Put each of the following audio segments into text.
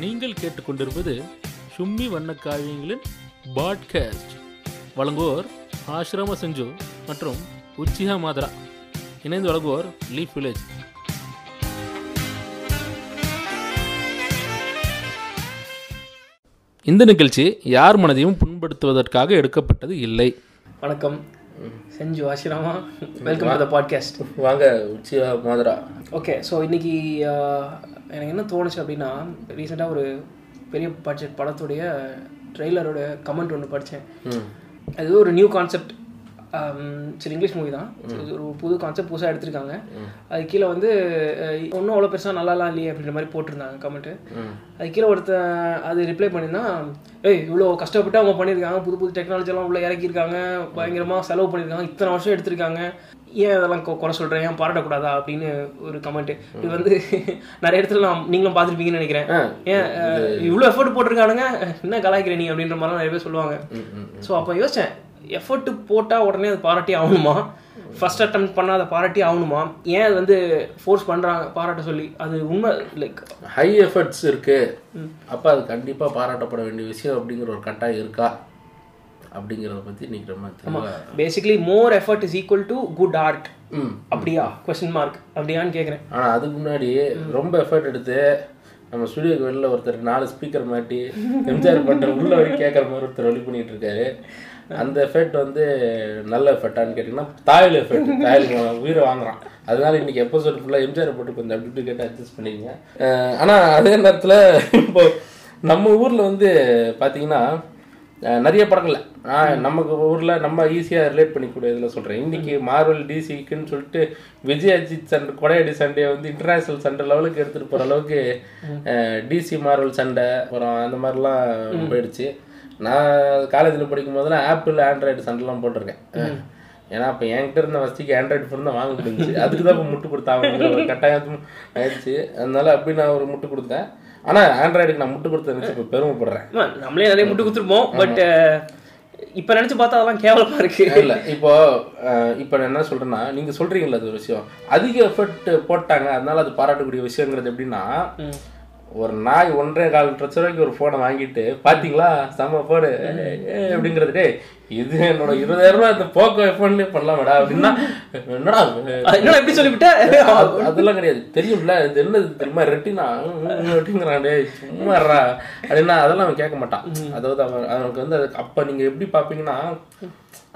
நீங்கள் கேட்டுக்கொண்டிருப்பது சும்மி வண்ணக்காவியங்களின் பாட்காஸ்ட். வழங்குவோர் ஆஷ்ரம செஞ்சு மற்றும் உச்சிஹா மாதரா. இணைந்து வழங்குவோர் லீப் வில்லேஜ். இந்த நிகழ்ச்சி யார் மனதையும் புண்படுத்துவதற்காக எடுக்கப்பட்டது இல்லை. வணக்கம். செஞ்சு ஆசிரமா வெல்கம் டு த பாட்காஸ்ட் வாங்க உச்சியா மாதரா. ஓகே ஸோ இன்னைக்கு எனக்கு என்ன தோணுச்சு அப்படின்னா ரீசெண்டாக ஒரு பெரிய பட்ஜெட் படத்துடைய ட்ரெய்லரோட கமெண்ட் ஒன்று படித்தேன் அது ஒரு நியூ கான்செப்ட் சரி இங்கிலீஷ் மூவி தான். ஒரு புது கான்செப்ட் புதுசாக எடுத்திருக்காங்க. அது கீழே வந்து ஒன்றும் அவ்வளோ பெருசாக நல்லாலாம் இல்லையே அப்படின்ற மாதிரி போட்டிருந்தாங்க கமெண்ட்டு அது கீழே ஒருத்தன் அது ரிப்ளை பண்ணியிருந்தான் ஏய் இவ்வளோ கஷ்டப்பட்டு அவங்க பண்ணியிருக்காங்க. புது புது டெக்னாலஜி எல்லாம் உள்ள இறக்கியிருக்காங்க. பயங்கரமாக செலவு பண்ணியிருக்காங்க. இத்தனை வருஷம் எடுத்திருக்காங்க. ஏன் அதெல்லாம் கொ- குறை சொல்கிறேன் ஏன் பாராட்டக்கூடாதா? அப்படின்னு ஒரு கமெண்ட் இது வந்து நிறைய இடத்துல நான் நீங்களும் பார்த்துருப்பீங்கன்னு நினைக்கிறேன். ஏன் இவ்வளோ எஃபோர்ட் போட்டிருக்கானுங்க. என்ன கலாய்க்கிற நீ அப்படின்ற மாதிரிலாம் நிறைய பேர் சொல்லுவாங்க. ஸோ அப்போ யோசிச்சேன் எஃபோர்ட் போட்டால் உடனே அது பாராட்டி ஆகணுமா? ஃபர்ஸ்ட் அட்டம் பண்ணால் அதை பாராட்டி ஆகணுமா? ஏன் அது வந்து ஃபோர்ஸ் பண்ணுறாங்க பாராட்ட சொல்லி? அது உண்மை லைக் ஹை எஃபர்ட்ஸ் இருக்கு. அப்ப அது கண்டிப்பா பாராட்டப்பட வேண்டிய விஷயம் அப்படிங்கிற ஒரு கட்டாயம் இருக்கா? அப்படிங்கிறத பத்தி இன்னைக்கு ரொம்ப தெளிவா basically more effort is equal to good art ம். அப்படியா? கொஸ்டின் மார்க் அப்படியான்னு கேட்குறேன் ஆனா அதுக்கு முன்னாடி ரொம்ப எஃபர்ட் எடுத்து நம்ம ஸ்டுடியோக்கு வெளில ஒருத்தர் நாலு ஸ்பீக்கர் மாட்டி எம்ஜிஆர் பண்ற உள்ள வரைக்கும் கேட்குற மாதிரி ஒருத்தர் ரெடி பண்ணிட்டு இருக்காரு. அந்த எஃபெக்ட் வந்து நல்ல எஃபெக்டான்னு கேட்டிங்கன்னா தாயல் எஃபெக்ட் தாயல் உயிரை வாங்குறான். அதனால இன்னைக்கு எபிசோட் ஃபுல்லாக எம்ஜிஆர் போட்டு கொஞ்சம் அப்படி இப்படி கேட்டு அட்ஜஸ்ட் பண்ணிக்கங்க. அஹ் ஆனா அதே நேரத்துல இப்போ நம்ம ஊர்ல வந்து பாத்தீங்கன்னா அஹ் நிறைய படங்கள்ல நான் நமக்கு ஊர்ல நம்ம ஈஸியா ரிலேட் பண்ணிக்கூடிய இதுல சொல்றேன். இன்னைக்கு மார்வல் டிசிக்குன்னு சொல்லிட்டு விஜய் அஜித் சண்டை கொடையடி சண்டையை வந்து இன்டர்நேஷனல் சண்டை லெவலுக்கு எடுத்துட்டு போற அளவுக்கு டிசி மார்வல் சண்டை அப்புறம் அந்த மாதிரிலாம் போயிடுச்சு. நான் காலேஜில் படிக்கும் போதெல்லாம் ஆப்பிள் ஆண்ட்ராய்டு சண்டைலாம் போட்டிருக்கேன். ஏன்னா அப்போ என்கிட்ட இருந்த வசதிக்கு ஆண்ட்ராய்டு ஃபோன் தான் வாங்க முடிஞ்சுச்சு. அதுக்கு தான் இப்போ முட்டு கொடுத்தாங்க ஒரு கட்டாயம் ஆயிடுச்சு. அதனால அப்படி நான் ஒரு முட்டு கொடுத்தேன். ஆனால் ஆண்ட்ராய்டுக்கு நான் முட்டு கொடுத்த நினச்சி இப்போ பெருமைப்படுறேன். நம்மளே நிறைய முட்டு கொடுத்துருப்போம். பட் இப்போ நினச்சி பார்த்தா அதெல்லாம் கேவலமா இருக்கு. இல்ல இப்போ இப்போ நான் என்ன சொல்றேன்னா நீங்க சொல்றீங்கல்ல அது ஒரு விஷயம். அதிக எஃபர்ட் போட்டாங்க. அதனால அது பாராட்டக்கூடிய விஷயங்கிறது எப்படின்னா ஒரு நாய் ஒன்றே கால் லட்ச ரூபாய்க்கு ஒரு போனை வாங்கிட்டு பாத்தீங்களா? செம்ம போடு அப்படிங்கிறது டேய் இது என்னோட இருபதாயிரம் ரூபாய் இந்த போக்கோ போன்லயே பண்ணலாமடா அப்படின்னா என்னடா அது? என்னடா எப்படி சொல்லிவிட்ட? அது- அதெல்லாம் கிடையாது. தெரியும்ல இது என்னது தெரியுமா? ரெட்டினா? அப்படிங்கிறான் டேய் சும்மாறா அப்படின்னா அதெல்லாம் அவன் கேட்க மாட்டான். அதாவது அவன் அவனுக்கு வந்து அதுக்கு அப்ப நீங்க எப்படி பாப்பீங்கன்னா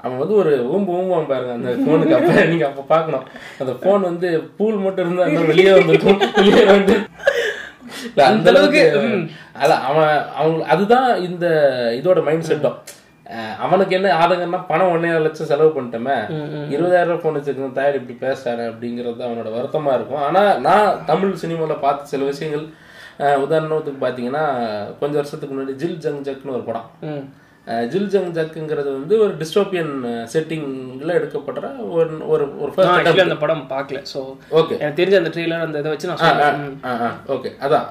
அவன் வந்து ஒரு ஊம்பு ஊம்புவான் பாருங்க அந்த போனுக்கு அப்ப நீங்க அப்ப பார்க்கணும் அந்த போன் வந்து பூல் மட்டும் இருந்தா இன்னும் வெளியே வந்திருக்கும். வெளியே வந்து அந்த அளவுக்கு அதான் அவன் அவங்க அதுதான் இந்த இதோட மைண்ட் செட்டும் அவனுக்கு என்ன ஆதங்கம்னா பணம் ஒன்னே லட்சம் செலவு பண்ணிட்டோமே இருபதாயிரம் ரூபாய் போன் வச்சிருக்கேன் தாயார் இப்படி பேசுறாரு அப்படிங்கிறது அவனோட வருத்தமா இருக்கும். ஆனா நான் தமிழ் சினிமாவில் பார்த்த சில விஷயங்கள் உதாரணத்துக்கு பார்த்தீங்கன்னா கொஞ்சம் வருஷத்துக்கு முன்னாடி ஜில் ஜங் ஜக்னு ஒரு படம். ஜில் ஜங் ஜக்குங்கிறது வந்து ஒரு டிஸ்டோபியன் செட்டிங்ல எடுக்கப்படுற ஒரு ஒரு ஒரு அந்த படம் பார்க்கல. ஸோ ஓகே எனக்கு தெரிஞ்ச அந்த ட்ரெய்லர் அந்த இதை வச்சு நான் ஓகே அதான்.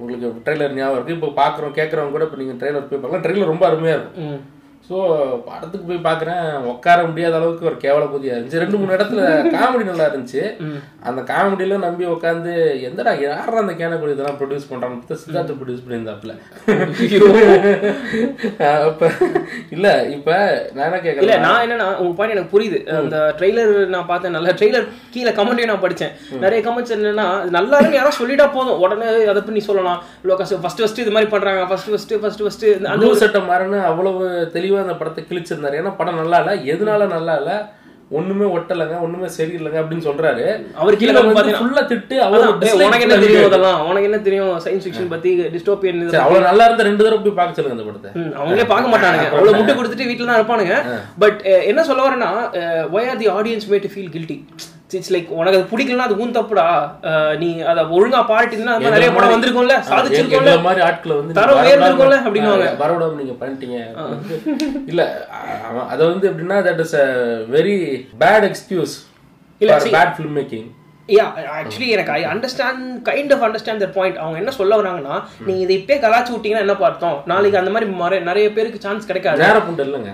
உங்களுக்கு ட்ரெய்லர் ஞாபகம் இருக்கு. இப்போ பார்க்குறோம் கேட்குறவங்க கூட இப்போ நீங்கள் ட்ரெய்லர் போய் பார்க்கலாம். ட்ரெய்லர் ரொம்ப அருமையாக இருக்கும். ஸோ படத்துக்கு போய் பார்க்குறேன் உட்கார முடியாத அளவுக்கு ஒரு கேவல புதியா இருந்துச்சு. ரெண்டு மூணு இடத்துல காமெடி நல்லா இருந்துச்சு. அந்த காமெடியில நம்பி உட்காந்து எந்தடா யாரா அந்த கேனக்குடி இதெல்லாம் ப்ரொடியூஸ் பண்றாங்க? சித்தார்த்த ப்ரொடியூஸ் பண்ணியிருந்தாப்புல. அப்ப இல்ல இப்ப நான் என்ன கேட்கறேன் நான் என்னன்னா உங்க பாயிண்ட் எனக்கு புரியுது. அந்த ட்ரெய்லர் நான் பார்த்தேன் நல்ல ட்ரெய்லர் கீழே கமெண்ட்டையும் நான் படிச்சேன். நிறைய கமெண்ட்ஸ் என்னன்னா நல்லா இருக்கு யாராவது சொல்லிட்டா போதும். உடனே அதை பண்ணி சொல்லலாம். இவ்வளோ கஷ்டம் ஃபர்ஸ்ட் ஃபர்ஸ்ட் இது மாதிரி பண்றாங்க. ஃபர்ஸ்ட் ஃபர்ஸ்ட் ஃபர்ஸ்ட் ஃபர்ஸ்ட் அந்த ப்ளூ சட்டை மாறன்னு அவ்வளவு தெளிவா அந்த படத்தை கிழிச்சிருந்தாரு. ஏன்னா படம் நல்லா இல்ல எதனால நல்லா இல்ல ஒண்ணுமே ஒட்டலைங்க. ஒண்ணுமே சரியில்லைங்க அப்படின்னு சொல்றாரு. அவர் கீழே ஃபுல்லா திட்டு டேய், உனக்கு என்ன தெரியும் அதெல்லாம்? உனக்கு என்ன தெரியும் சயின்ஸ் ஃபிக்ஷன் பத்தி? டிஸ்டோபியன் அவ்வளவு நல்லா இருந்தா ரெண்டு தடவை போய் பார்க்க சொல்லுங்க அந்த படத்தை. அவங்களே பார்க்க மாட்டானுங்க. அவ்வளவு முட்டை கொடுத்துட்டு வீட்டில் தான் இருப்பானுங்க. பட் என்ன சொல்ல வரேன்னா why are the audience made feel guilty it's like உனக்கு அது பிடிக்கலனா அது உன் தப்புடா. நீ அதை ஒழுங்கா பாடிட்டீங்கன்னா நிறைய படம் வந்திருக்கும்ல. சாதிச்சிருக்கோம்ல. மாதிரி ஆட்களை வந்து தரம் உயர்ந்திருக்கும்ல அப்படின்னுவாங்க. ஆ, வரவிடாம நீங்க பண்ணிட்டீங்க. இல்ல அதை வந்து எப்படின்னா that is a very bad excuse இல்ல, bad film making yeah actually எனக்கு I understand kind of understand that point அவங்க என்ன சொல்ல வராங்கன்னா நீங்க இதை இப்பே கலாச்சி விட்டீங்கன்னா என்ன பார்த்தோம்? நாளைக்கு அந்த மாதிரி மற- நிறைய பேருக்கு சான்ஸ் கிடைக்காது. நேர புண்டு இல்லைங்க.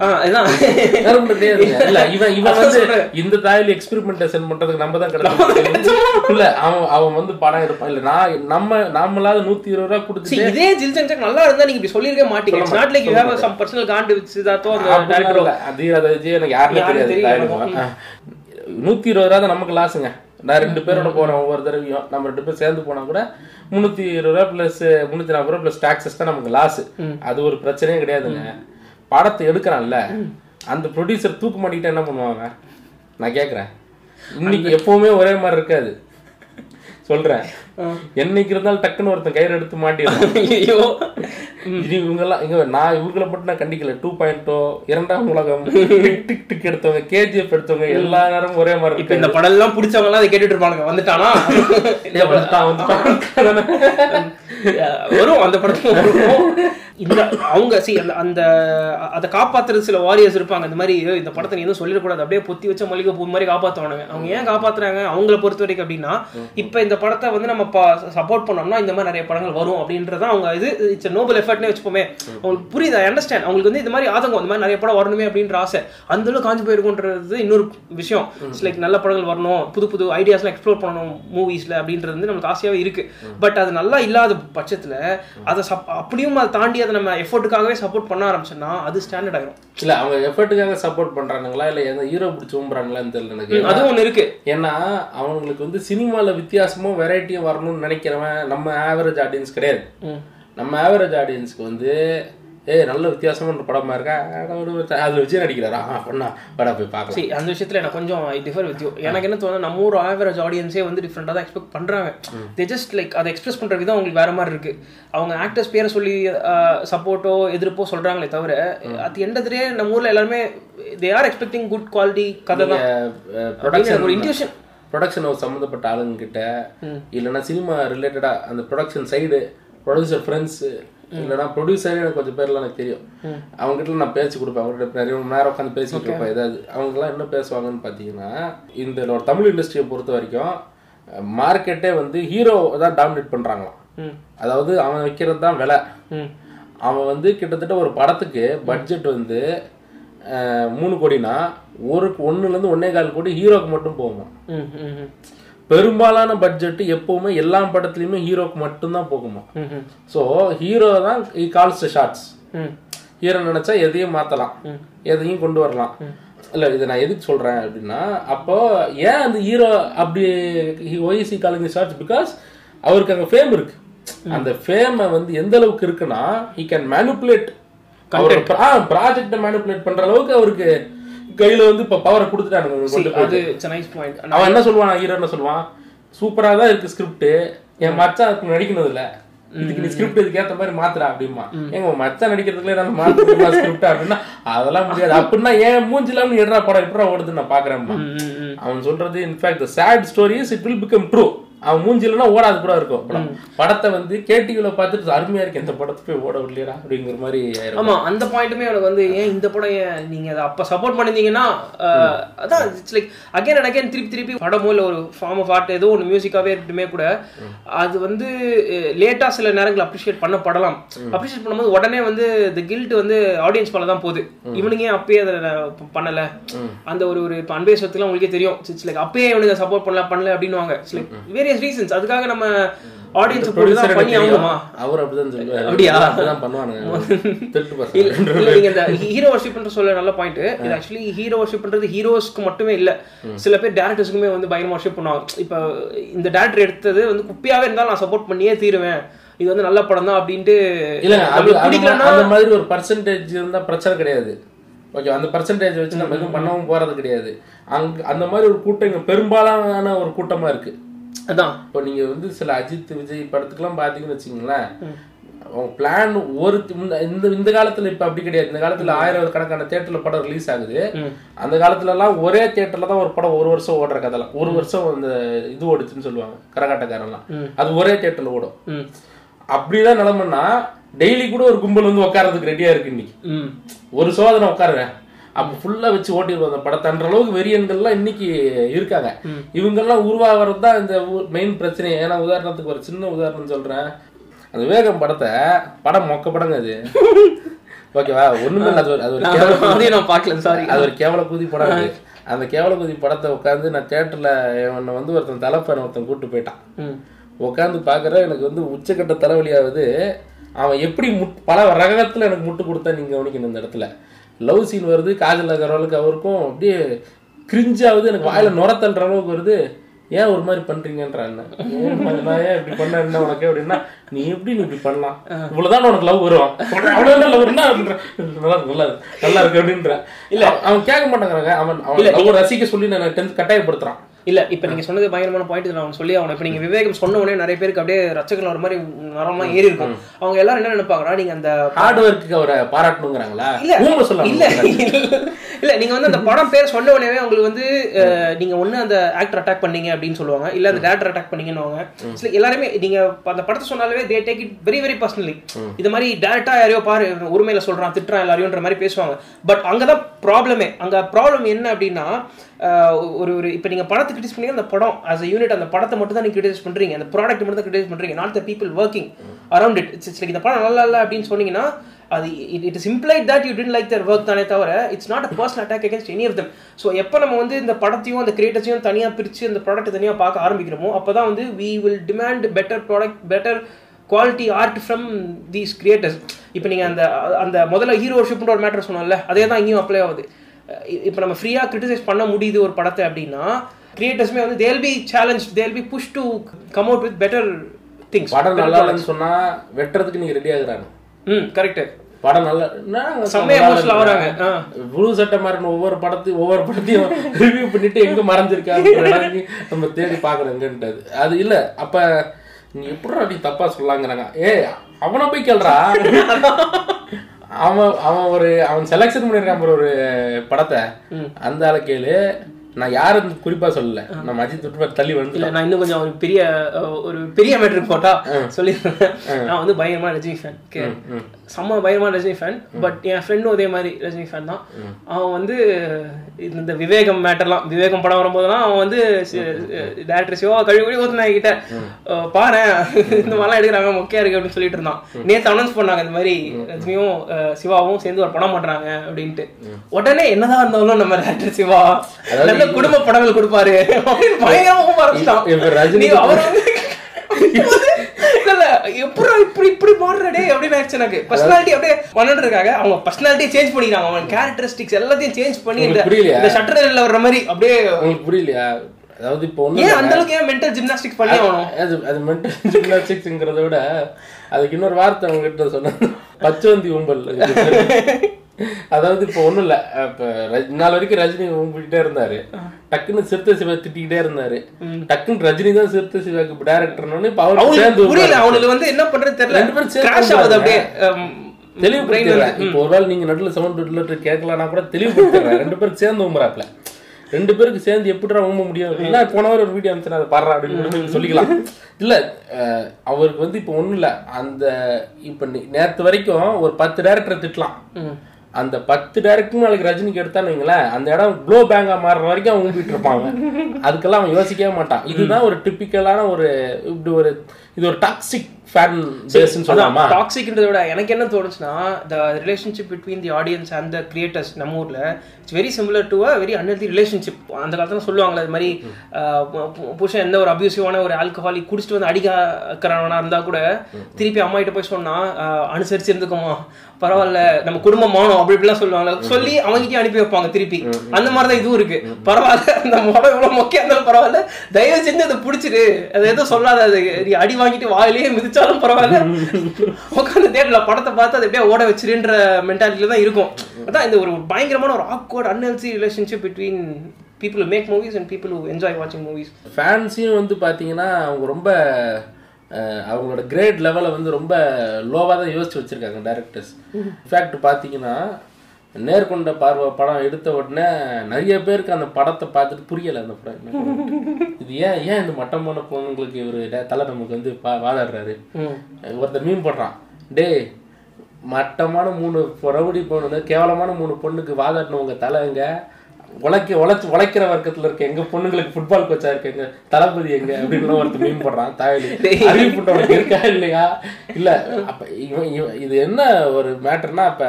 இவன் இவன் வந்து இந்த தாயில எக்ஸ்பெரிமெண்டேஷன் பண்றதுக்கு நம்ம தான் கிடைக்கும் இல்ல அவன் அவன் வந்து படம் எடுப்பான். இல்ல நான் நம்ம நம்மளால நூத்தி இருபது ரூபா கொடுத்துட்டு இதே ஜில் நல்லா இருந்தா நீங்க இப்படி சொல்லிருக்கவே மாட்டீங்க. It's not like you have some personal Gantt with சிதார்த்தோ அந்த டைரக்டரோ. அது எனக்கு யாருமே தெரியாது. நூத்தி இருபது ரூபா தான் நமக்கு லாஸுங்க நான் ரெண்டு பேரோட போறேன் ஒவ்வொரு தடவையும். நம்ம ரெண்டு பேரும் சேர்ந்து போனா கூட முந்நூத்தி இருபது ரூபா பிளஸ் முந்நூத்தி நாற்பது ரூபா பிளஸ் டாக்ஸஸ் தான் நமக்கு லாஸ் அது ஒரு பிரச்சனையே கிடையாதுங்க. படத்தை எடுக்கிறான்ல அந்த ப்ரொடியூசர் தூக்கு மாட்டிக்கிட்டா என்ன பண்ணுவாங்க? நான் கேக்குறேன். இன்னைக்கு எப்பவுமே ஒரே மாதிரி இருக்காது. சொல்றேன். என்னைக்கு இருந்தாலும் டக்குன்னு ஒருத்தன் கயிறு எடுத்து மாட்டிடுவான் ஐயோ. இது இவங்கெல்லாம் இங்க நான் இவங்களை மட்டும் நான் கண்டிக்கல. டூ பாயிண்டோ இரண்டாம் உலகம் டிக் டிக் டிக் எடுத்தவங்க கேஜிஎஃப் எடுத்தவங்க எல்லா நேரமும் ஒரே மாதிரி இப்ப இந்த படம் எல்லாம் பிடிச்சவங்க எல்லாம் அதை கேட்டுட்டு இருப்பானுங்க. வந்துட்டானா. வரும் அந்த படத்துல வரும். இந்த அவங்க சி அந்த அந்த அதை காப்பாத்துறது சில வாரியர்ஸ் இருப்பாங்க. இந்த மாதிரி "ஏய், இந்த படத்தை நீ எதுவும் சொல்லிடக்கூடாது. அப்படியே பொத்தி வச்ச மல்லிகை பூ மாதிரி காப்பாத்துவானுங்க. அவங்க ஏன் காப்பாத்துறாங்க? அவங்கள பொறுத்த வரைக்கும் அப்படின்னா இப்ப இந்த படத்தை வந்து நம்ம சப்போர்ட் பண்ணோம்னா இந்த மாதிரி நிறைய படங்கள் வரும் அப்படின்றத அவங்க இது. இட்ஸ் நோபல் எஃபர்ட்னே வச்சுப்போமே. அவங்களுக்கு புரியுது? அண்டர்ஸ்டாண்ட் அவங்களுக்கு வந்து இந்த மாதிரி ஆதங்கம் இந்த மாதிரி நிறைய படம் வரணுமே அப்படின்ற ஆசை. அந்த அளவுக்கு காஞ்சி போயிருக்குன்றது இன்னொரு விஷயம். இட்ஸ் லைக் நல்ல படங்கள் வரணும் புது புது ஐடியாஸ்லாம் எக்ஸ்ப்ளோர் பண்ணணும் மூவிஸ்ல அப்படின்றது வந்து நமக்கு ஆசையாவே இருக்கு. பட் அது நல்லா இல்லாத பட்சத்துல அதை சப் அப்படியும் அதை தாண்டி அதை நம்ம எஃபோர்ட்டுக்காகவே சப்போர்ட் பண்ண ஆரம்பிச்சோம்னா அது ஸ்டாண்டர்ட் ஆயிரும். இல்ல அவங்க எஃபர்ட்டுக்காக சப்போர்ட் பண்றானுங்களா? இல்ல எந்த ஹீரோ பிடிச்சி ஊம்புறாங்களான்னு தெரியல எனக்கு. அது ஒண்ணு இருக்கு. ஏன்னா அவங்களுக்கு வந்து சினிமால வித்தியாசமும் வெரைட்டியும் வரணும்னு நினைக்கிறவன் நம்ம ஆவரேஜ் ஆடியன்ஸ் கிடையாது. நம்ம ஆவரேஜ் ஆடியன்ஸ்க்கு வந்து ஏய் நல்ல வித்தியாசமான ஒரு படமா இருக்கா? அதுல விஜய் நடிக்கிறாரா பண்ணா? படா போய் பார்க்கலாம். சரி அந்த விஷயத்துல எனக்கு கொஞ்சம் ஐ டிஃபர் வித் யூ எனக்கு என்ன தோணுது நம்ம ஊர் ஆவரேஜ் ஆடியன்ஸே வந்து டிஃப்ரெண்டாக தான் எக்ஸ்பெக்ட் பண்றாங்க. தே ஜஸ்ட் லைக் அதை எக்ஸ்பிரஸ் பண்ற விதம் அவங்களுக்கு வேற மாதிரி இருக்கு. அவங்க ஆக்டர்ஸ் பேரை சொல்லி சப்போர்ட்டோ எதிர்ப்போ சொல்றாங்களே தவிர அட் எண்ட் ஆஃப் நம்ம ஊர்ல எல்லாருமே they are expecting good quality கதை தான். ப்ரொடக்ஷன் ஒரு இன்ட்யூஷன் ப்ரொடக்ஷன் சம்மந்தப்பட்ட ஆளுங்க கிட்ட இல்லைன்னா சினிமா ரிலேட்டடா அந்த ப்ரொடக்ஷன் சைடு ப்ரொடியூசர் ஃப்ரெண்ட்ஸ் இல்லைன்னா ப்ரொடியூசரே எனக்கு கொஞ்சம் பேர்லாம் எனக்கு தெரியும். அவங்க கிட்ட நான் பேச்சு கொடுப்பேன். அவங்க கிட்ட நிறைய மணி நேரம் உட்காந்து பேசிட்டு இருப்பேன். ஏதாவது அவங்கெல்லாம் என்ன பேசுவாங்கன்னு பார்த்தீங்கன்னா இந்த தமிழ் இண்டஸ்ட்ரியை பொறுத்த வரைக்கும் மார்க்கெட்டே வந்து ஹீரோ தான் டாமினேட் பண்றாங்களாம். அதாவது அவன் வைக்கிறது தான் விலை. அவன் வந்து கிட்டத்தட்ட ஒரு படத்துக்கு பட்ஜெட் வந்து மூணு கோடினா ஒரு ஒன்னுலேருந்து ஒன்னே கால் கோடி ஹீரோக்கு மட்டும் போகுமா. பெரும்பாலான பட்ஜெட் எப்பவுமே எல்லா படத்துலயுமே ஹீரோக்கு மட்டும்தான் போகுமா? ஸோ ஹீரோ தான் கால்ஸ் ஷார்ட்ஸ் ஹீரோ நினைச்சா எதையும் மாத்தலாம். எதையும் கொண்டு வரலாம். இல்ல இதை நான் எதுக்கு சொல்றேன் அப்படின்னா அப்போ ஏன் அந்த ஹீரோ அப்படி ஒய்சி காலிங் ஷார்ட்ஸ் பிகாஸ் அவருக்கு அங்க ஃபேம் இருக்கு. அந்த ஃபேமை வந்து எந்த அளவுக்கு இருக்குன்னா ஹி கேன் மேனிப்புலேட் ப்ராஜெக்டை மேனிப்புலேட் பண்ற அளவுக்கு அவருக்கு கையில வந்து இப்ப பவரை கொடுத்துட்டானுங்க. அது நைஸ் பாயிண்ட் அவன் என்ன சொல்லுவான்? ஹீரோ என்ன சொல்லுவான். சூப்பரா தான் இருக்கு ஸ்கிரிப்ட் என் மச்சான் அதுக்கு நடிக்கணும் இல்ல இதுக்கு நீ ஸ்கிரிப்ட் இதுக்கு ஏத்த மாதிரி மாத்துறா அப்படிமா எங்க மச்சான் நடிக்கிறதுக்குள்ள நான் மாத்துறா ஸ்கிரிப்ட் அப்படின்னா? அதெல்லாம் முடியாது. அப்படின்னா ஏன் மூஞ்சிலாம் நீ எடுறா படம் எப்படா ஓடுது நான் பாக்குறேன் அவன் சொல்றது in fact the sad stories it will become true அவன் மூஞ்சிலனா ஓடாது கூட இருக்கும். படம். படத்தை வந்து கேடிவில பார்த்துட்டு அருமையா இருக்கு. இந்த படத்தை போய் ஓட விடலையா அப்படிங்கிற மாதிரி ஆமா அந்த பாயிண்ட்டுமே எனக்கு வந்து ஏன் இந்த படம் நீங்க அதை அப்ப சப்போர்ட் பண்ணிருந்தீங்கன்னா அதான் it's like again and again திருப்பி திருப்பி படமோ இல்ல ஒரு ஃபார்ம் ஆஃப் ஆர்ட் ஏதோ ஒன்று மியூசிக்காவே இருக்கட்டுமே கூட அது வந்து லேட்டா சில நேரங்கள் அப்ரிஷியேட் பண்ணப்படலாம் அப்ரிஷியேட் பண்ணும்போது உடனே வந்து த கில்ட் வந்து ஆடியன்ஸ் மேல தான் போகுது. இவனுங்க ஏன் அப்பயே அதை பண்ணல? அந்த ஒரு ஒரு இப்போ அன்பேசத்துலாம் உங்களுக்கே தெரியும். இட்ஸ் லைக் அப்பயே இவனுங்க சப்போர்ட் பண்ணல பண்ணல அப்படின்னுவாங்க. இட்ஸ் லைக் வேரியஸ் ரீசன்ஸ் அதுக்காக நம்ம ஆடியன்ஸ் போட்டு பண்ணி ஆகணுமா? அவர் அப்படிதான் சொல்லுவாரு. அப்படியா? அப்படிதான் பண்ணுவானுங்க. இல்ல நீங்க இந்த ஹீரோ வர்ஷிப்ன்ற சொல்ல நல்ல பாயிண்ட் இது ஆக்சுவலி ஹீரோ வர்ஷிப்ன்றது ஹீரோஸ்க்கு மட்டுமே இல்ல. சில பேர் டேரக்டர்ஸ்க்குமே வந்து பயங்கரமா வர்ஷிப் பண்ணுவாங்க. இப்ப இந்த டேரக்டர் எடுத்தது வந்து குப்பியாவே இருந்தாலும் நான் சப்போர்ட் பண்ணியே தீருவேன். இது வந்து நல்ல படம் தான் அப்படின்ட்டு இல்ல பிடிக்கலன்னா அந்த மாதிரி ஒரு பர்சன்டேஜ் இருந்தா பிரச்சனை கிடையாது. ஓகே அந்த பர்சன்டேஜ் வச்சு நம்ம எதுவும் பண்ணவும் போறது கிடையாது. அங்க அந்த மாதிரி ஒரு கூட்டம் இங்க பெரும்பாலான ஒரு கூட்டமா இருக்கு. அதான் இப்போ நீங்க வந்து சில அஜித் விஜய் படத்துக்குலாம் பாத்தீங்கன்னு வச்சுங்களேன் அவங்க பிளான் ஒரு இந்த- இந்த காலத்துல இப்ப அப்படி கிடையாது. இந்த காலத்துல ஆயிரம் கணக்கான தியேட்டர்ல படம் ரிலீஸ் ஆகுது. அந்த காலத்துல எல்லாம் ஒரே தியேட்டர்ல தான் ஒரு படம் ஒரு வருஷம் ஓடுற கதைலாம் ஒரு வருஷம் அந்த இது ஓடுச்சுன்னு சொல்லுவாங்க கரகாட்டக்காரன்லாம். அது ஒரே தியேட்டர்ல ஓடும். அப்படிதான் நிலைமைன்னா டெய்லி கூட ஒரு கும்பல் வந்து உட்கார்றதுக்கு ரெடியா இருக்கு இன்னைக்கு. ஒரு சோதனை உட்காருவேன். அப்ப ஃபுல்லா வச்சு ஓட்டிடுவோம் அந்த படத்தன்ற அளவுக்கு வெறியன்கள்லாம் இன்னைக்கு இருக்காங்க. இவங்கெல்லாம் உருவாகிறது தான் இந்த மெயின் பிரச்சனை ஏன்னா உதாரணத்துக்கு ஒரு சின்ன உதாரணம் சொல்றேன். அந்த வேகம் படத்தை படம் மொக்க படங்க அது. ஓகேவா ஒண்ணுமே அது ஒரு- அது ஒரு கேவல அதையும் நான் பார்க்கல. சாரி அது ஒரு கேவல குதி படம் அந்த கேவல குதி படத்தை உட்காந்து நான் தேட்டர்ல என்னை வந்து ஒருத்தன் தலைப்பன் ஒருத்தன் கூட்டு போயிட்டான். உட்காந்து பார்க்குற எனக்கு வந்து உச்சக்கட்ட தலைவலி ஆகுது அவன் எப்படி முட் பல ரகத்துல எனக்கு முட்டு கொடுத்தா நீங்க கவனிக்கணும் இந்த இடத்துல. லவ் சீன் வருது காஜல் அகர்வாலுக்கு அவருக்கும் அப்படியே கிரிஞ்சாவது எனக்கு வாயில நுரத்தல்ற அளவுக்கு வருது. ஏன் ஒரு மாதிரி பண்றீங்கன்றான் நான் ஏன் இப்படி பண்ண என்ன உனக்கு அப்படின்னா நீ எப்படி நீ இப்படி பண்ணலாம்? இவ்வளவுதான் உனக்கு லவ் வரும். அவ்வளவுதான் லவ் என்ன நல்லா இருக்கு, நல்லா இருக்கு, நல்லா இருக்கு அப்படின்ற. இல்ல. அவன் கேட்க மாட்டேங்கிறாங்க. அவன் அவன் ரசிக்க சொல்லி நான் டென்த் கட்டாயப்படுத்துறான். இல்ல இப்ப நீங்க சொன்னது பயங்கரமான பாயிண்ட் நான் சொல்லி ஆகணும். இப்ப நீங்க விவேகம் சொன்ன உடனே நிறைய பேருக்கு அப்படியே ரச்சகல் ஒரு மாதிரி நரம்லாம் ஏறி இருக்கும். அவங்க எல்லாரும் என்ன நினைப்பாங்கன்னா நீங்க அந்த ஹார்ட் ஒர்க்கு அவரை பாராட்டணுங்கிறாங்களா? இல்ல. இல்ல இல்ல. நீங்க வந்து அந்த படம் பேர் சொன்ன உடனே உங்களுக்கு வந்து நீங்க ஒண்ணு அந்த ஆக்டர் அட்டாக் பண்ணீங்க அப்படின்னு சொல்லுவாங்க. இல்ல அந்த டேரக்டர் அட்டாக் பண்ணீங்கன்னு சில எல்லாருமே நீங்க அந்த படத்தை சொன்னாலே they take it very very personally இது மாதிரி டேரக்டா யாரையோ பாரு உரிமையில சொல்றான் திட்டுறான் எல்லாரையும்ன்ற மாதிரி பேசுவாங்க. பட் அங்கதான் ப்ராப்ளமே அங்க ப்ராப்ளம் என்ன அப்படின்னா ஒரு ஒரு இப்போ நீங்கள் படத்தை கிரிட்டிஸ் பண்ணீங்க அந்த படம் அஸ் அ யூனிட் அந்த படத்தை மட்டும் தான் நீங்கள் கிரிட்டிஸ் பண்ணுறீங்க அந்த ப்ராடக்ட் மட்டும் தான் கிரிட்டிஸ் பண்ணுறீங்க not the people working around it it's இந்த படம் நல்லா இல்லை அப்படின்னு சொன்னீங்கன்னா அது it is implied that you tend like their work தானே தவிர it's not a personal attack against any of them so எப்போ நம்ம வந்து இந்த படத்தையும் அந்த கிரியேட்டர்ஸையும் தனியாக பிரித்து அந்த ப்ராடக்ட்டை தனியாக பார்க்க ஆரம்பிக்கிறோமோ அப்போ தான் வந்து we will demand better product better quality art from these creators இப்போ நீங்கள் அந்த அந்த முதல்ல ஹீரோஷிப்ன்ற ஒரு மேட்டர் சொன்னோம்ல அதே தான் இங்கேயும் அப்ளை ஆகுது. இப்போ நம்ம ஃப்ரீயாக கிரிட்டிசைஸ் பண்ண முடியுது ஒரு படத்தை அப்படின்னா கிரியேட்டர்ஸுமே வந்து they'll be challenge they'll be push to come out with better things படம் நல்லா இல்லைன்னு சொன்னா வெட்டுறதுக்கு நீங்க ரெடி ஆகுறாங்க. ம் கரெக்ட் படம் நல்லா செம்மையா. இருக்குடா. ஆ. புழு சட்டை மாறின ஒவ்வொரு படத்தையும் ஒவ்வொரு படத்தையும் ரிவ்யூ பண்ணிட்டு எங்க மறைஞ்சிருக்காங்க நம்ம தேடி பாக்குறோங்கன்றது அது இல்ல. அப்ப நீ எப்படி நீ தப்பா சொல்லாங்கிறாங்க. ஏய் அவனை போய் கேள்றா அவன் அவன் ஒரு அவன் செலக்ஷன் பண்ணிருக்கான் ஒரு படத்தை. அந்த ஆளை கேளு. நான் யாரும் குறிப்பா சொல்லல. நம்ம அஜித் விட்டு தள்ளி வந்து இல்ல நான் இன்னும் கொஞ்சம் ஒரு பெரிய ஒரு பெரிய மேட்ருக்கு போட்டா சொல்லிடுறேன். நான் வந்து பயங்கரமா ரஜினி ஃபேன் செம்ம பயங்கரமா ரஜினி ஃபேன் பட் என் ஃப்ரெண்டும் அதே மாதிரி ரஜினி ஃபேன் தான். அவன் வந்து இந்த விவேகம் மேட்டர்லாம் விவேகம் படம் வரும்போதெல்லாம் அவன் வந்து டேரக்டர் சிவா கழுவி கழுவி ஊத்துனா கிட்ட பாரு இந்த மாதிரிலாம் எடுக்கிறாங்க மொக்கையா இருக்கு அப்படின்னு சொல்லிட்டு இருந்தான். நேத்து அனௌன்ஸ் பண்ணாங்க இந்த மாதிரி ரஜினியும் சிவாவும் சேர்ந்து ஒரு படம் பண்றாங்க அப்படின்ட்டு. உடனே என்னதான் இருந்தாலும் நம்ம டேரக்டர் சிவா. நல்ல குடும்ப படங்கள் கொடுப்பாரு. ரஜினி அவர் இல்ல, இல்ல, எப்படிடா இப்படி இப்படி மாறுறடே அப்படின்னு ஆயிடுச்சு எனக்கு. பர்சனாலிட்டி அப்படியே பண்ணிட்டு அவங்க பர்சனாலிட்டியை சேஞ்ச் பண்ணிக்கிறாங்க. அவங்க கேரக்டரிஸ்டிக்ஸ் எல்லாத்தையும் சேஞ்ச் பண்ணி இந்த உங்களுக்கு புரியலையா? இந்த ஷட்டர் வர்ற மாதிரி அப்படியே உங்களுக்கு புரியலையா? அதாவது இப்போ ஒண்ணு ஏன் அந்த அளவுக்கு ஏன் மென்டல் ஜிம்னாஸ்டிக்ஸ் பண்ணி அது அது மென்டல் ஜிம்னாஸ்டிக்ஸ்ங்கிறத விட அதுக்கு இன்னொரு வார்த்தை உங்ககிட்ட சொன்னேன். பச்சவந்தி உம்பல். அதாவது இப்போ ஒண்ணும் இல்ல. இப்ப நாள் வரைக்கும் ரஜினி உம்பிக்கிட்டே இருந்தாரு. டக்குன்னு சிறுத்தை சிவா திட்டிக்கிட்டே இருந்தாரு. டக்குன்னு ரஜினி தான் சிறுத்தை சிவாக்கு டேரக்டர்னு இப்ப அவரு சேர்ந்து புரியல. அவங்களுக்கு வந்து என்ன பண்றது தெரியல. ரெண்டு பேரும் சேர்ந்து ஆகுது. அப்படியே தெளிவுபடுத்திடுறேன் இப்போ ஒருவேளை நீங்க நடுவில் சவுண்ட் விடலட்டு கேட்கலன்னா கூட தெளிவுபடுத்திடுறேன் ரெண்டு பேரும் சேர்ந்து உம்புறாப்ல ரெண்டு பேருக்கு சேர்ந்து எப்படிடா ஊம்ப முடியும்? இல்ல போன வாரம் ஒரு வீடியோ அனுப்பிச்சு அதை பாடுறா அப்படின்னு சொல்லிக்கலாம். இல்ல அவருக்கு வந்து இப்போ ஒண்ணும் இல்ல. அந்த இப்ப நே- நேத்து வரைக்கும் ஒரு பத்து டேரக்டரை திட்டலாம். அந்த பத்து டேரக்டரும் நாளைக்கு ரஜினிக்கு எடுத்தான்னு வைங்களேன் அந்த இடம் க்ளோ பேங்கா மாறுற வரைக்கும் அவங்க ஊம்பிட்டு இருப்பாங்க. அதுக்கெல்லாம் அவன் யோசிக்கவே மாட்டான். இதுதான் ஒரு டிப்பிக்கலான ஒரு இப்படி ஒரு இது ஒரு டாக்ஸிக் ஃபேன் பேஸ்ன்னு சொல்லலாமா டாக்ஸிக்ன்றத விட எனக்கு என்ன தோணுச்சுன்னா the relationship between the audience and the creators நம்ம ஊர்ல it's very similar to a very unhealthy relationship அந்த காலத்துல சொல்லுவாங்களே இது மாதிரி புருஷன் எந்த ஒரு அபியூசிவான ஒரு ஆல்கஹாலி குடிச்சிட்டு வந்து அடிக்கிறவனா இருந்தா கூட திருப்பி அம்மா கிட்ட போய் சொன்னா அனுசரிச்சு இருந்துக்கோமா பரவாயில்ல நம்ம குடும்பம் மானம் அப்படி இப்படிலாம் சொல்லுவாங்க சொல்லி அவங்ககிட்டயும் அனுப்பி வைப்பாங்க திருப்பி. அந்த மாதிரி தான் இதுவும் இருக்கு. பரவாயில்ல அந்த முகம் இவ்வளவு மொக்கையா இருந்தாலும் பரவாயில்ல. தயவு செஞ்சு அதை பிடிச்சிரு. அது எதுவும் சொல்லாத அது நீ அடி வாங்கிட்டு வாயிலேயே மிதிச்சாலும் பரவாயில்ல. உட்காந்து தேட்டர்ல படத்தை பார்த்து அதை அப்படியே ஓட வச்சிருன்ற மென்டாலிட்டியில தான் இருக்கும். அதான் இந்த ஒரு பயங்கரமான ஒரு awkward unhealthy relationship between people make movies and people enjoy வாட்சிங் மூவிஸ் ஃபேன்ஸையும் வந்து பார்த்தீங்கன்னா அவங்க ரொம்ப அவங்களோட கிரேட் லெவலை வந்து ரொம்ப லோவாக தான் யோசிச்சு வச்சிருக்காங்க டேரக்டர்ஸ் இன்ஃபேக்ட் பார்த்தீங்கன்னா நேர்கொண்ட பார்வை படம் எடுத்த உடனே நிறைய பேருக்கு அந்த படத்தை பார்த்துட்டு புரியலை அந்த படம். இது ஏன் ஏன் இந்த மட்டமான பொண்ணுங்களுக்கு இவர் தலை நமக்கு வந்து பா வாதாடுறாரு? ஒருத்தர் மீன் போடுறான். டேய் மட்டமான மூணு ரவுடி பொண்ணு கேவலமான மூணு பொண்ணுக்கு வாதாட்டினவங்க தலைங்க உழைக்க உழைச்சு உழைக்கிற வர்க்கத்துல இருக்க எங்க பொண்ணுங்களுக்கு ஃபுட்பால் கோச்சா இருக்கு எங்க? தளபதி எங்க? அப்படின்னு ஒருத்தர் மீன் போடுறான். தாயலி. அறிவிப்பு உனக்கு இருக்கா இல்லையா? இல்ல அப்ப இவன் இது என்ன ஒரு மேட்டர்னா அப்ப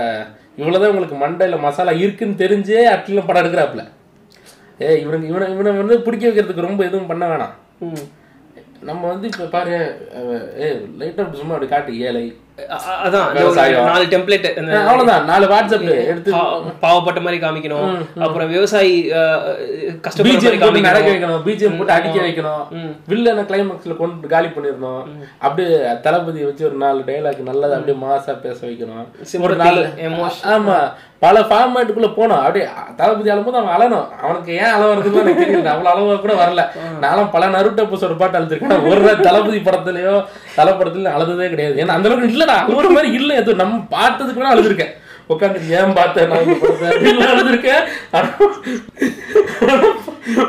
இவ்வளோதான் உங்களுக்கு மண்டையில் மசாலா இருக்குன்னு தெரிஞ்சே அட்லில படம் எடுக்கிறாப்புல ஏ இவனுக்கு இவனை இவனை வந்து பிடிக்க வைக்கிறதுக்கு ரொம்ப எதுவும் பண்ண வேணாம் ம். நம்ம வந்து இப்ப பாரு ஏ லைட்டா சும்மா அப்படி காட்டு ஏழை. அதான். நாலு டெம்ப்ளேட் அவ்வளவுதான் நாலு வாட்ஸ்அப் எடுத்து பாவப்பட்ட மாதிரி காமிக்கணும். அப்புறம் விவசாயி அஹ், கஷ்டப்படுற மாதிரி பிஜிஎம் போட்டு நடக்க வைக்கணும் பிஜிஎம் போட்டு அடிக்க வைக்கணும். வில்லனை கிளைமாக்ஸ்ல கொண்டு காலி பண்ணிடணும். அப்படியே தளபதியை வச்சு ஒரு நாலு டைலாக் நல்லதா அப்படியே மாசா பேச வைக்கணும். ஒரு நாலு. ஆமா. பல ஃபார்மேட்டுக்குள்ள போனோம். அப்படியே தளபதி அழும்போது அவன் அழணும். அவனுக்கு ஏன் அளவு வருதுன்னு எனக்கு தெரியல. அவ்வளவு அளவாக கூட வரல. நானும் பல நருட்ட எபிசோட் பாட்டு அழுதுருக்கேன் ஒரு நாள் தளபதி படத்துலயோ தலை படத்துலயும் அழுததே கிடையாது. ஏன்னா அந்த அளவுக்கு இல்லடா. ஒரு மாதிரி இல்லை எதுவும். நம்ம பார்த்ததுக்கு கூட அழுதுருக்கேன். உட்காந்து ஏன் பார்த்தேன் நான் அழுதுருக்கேன்.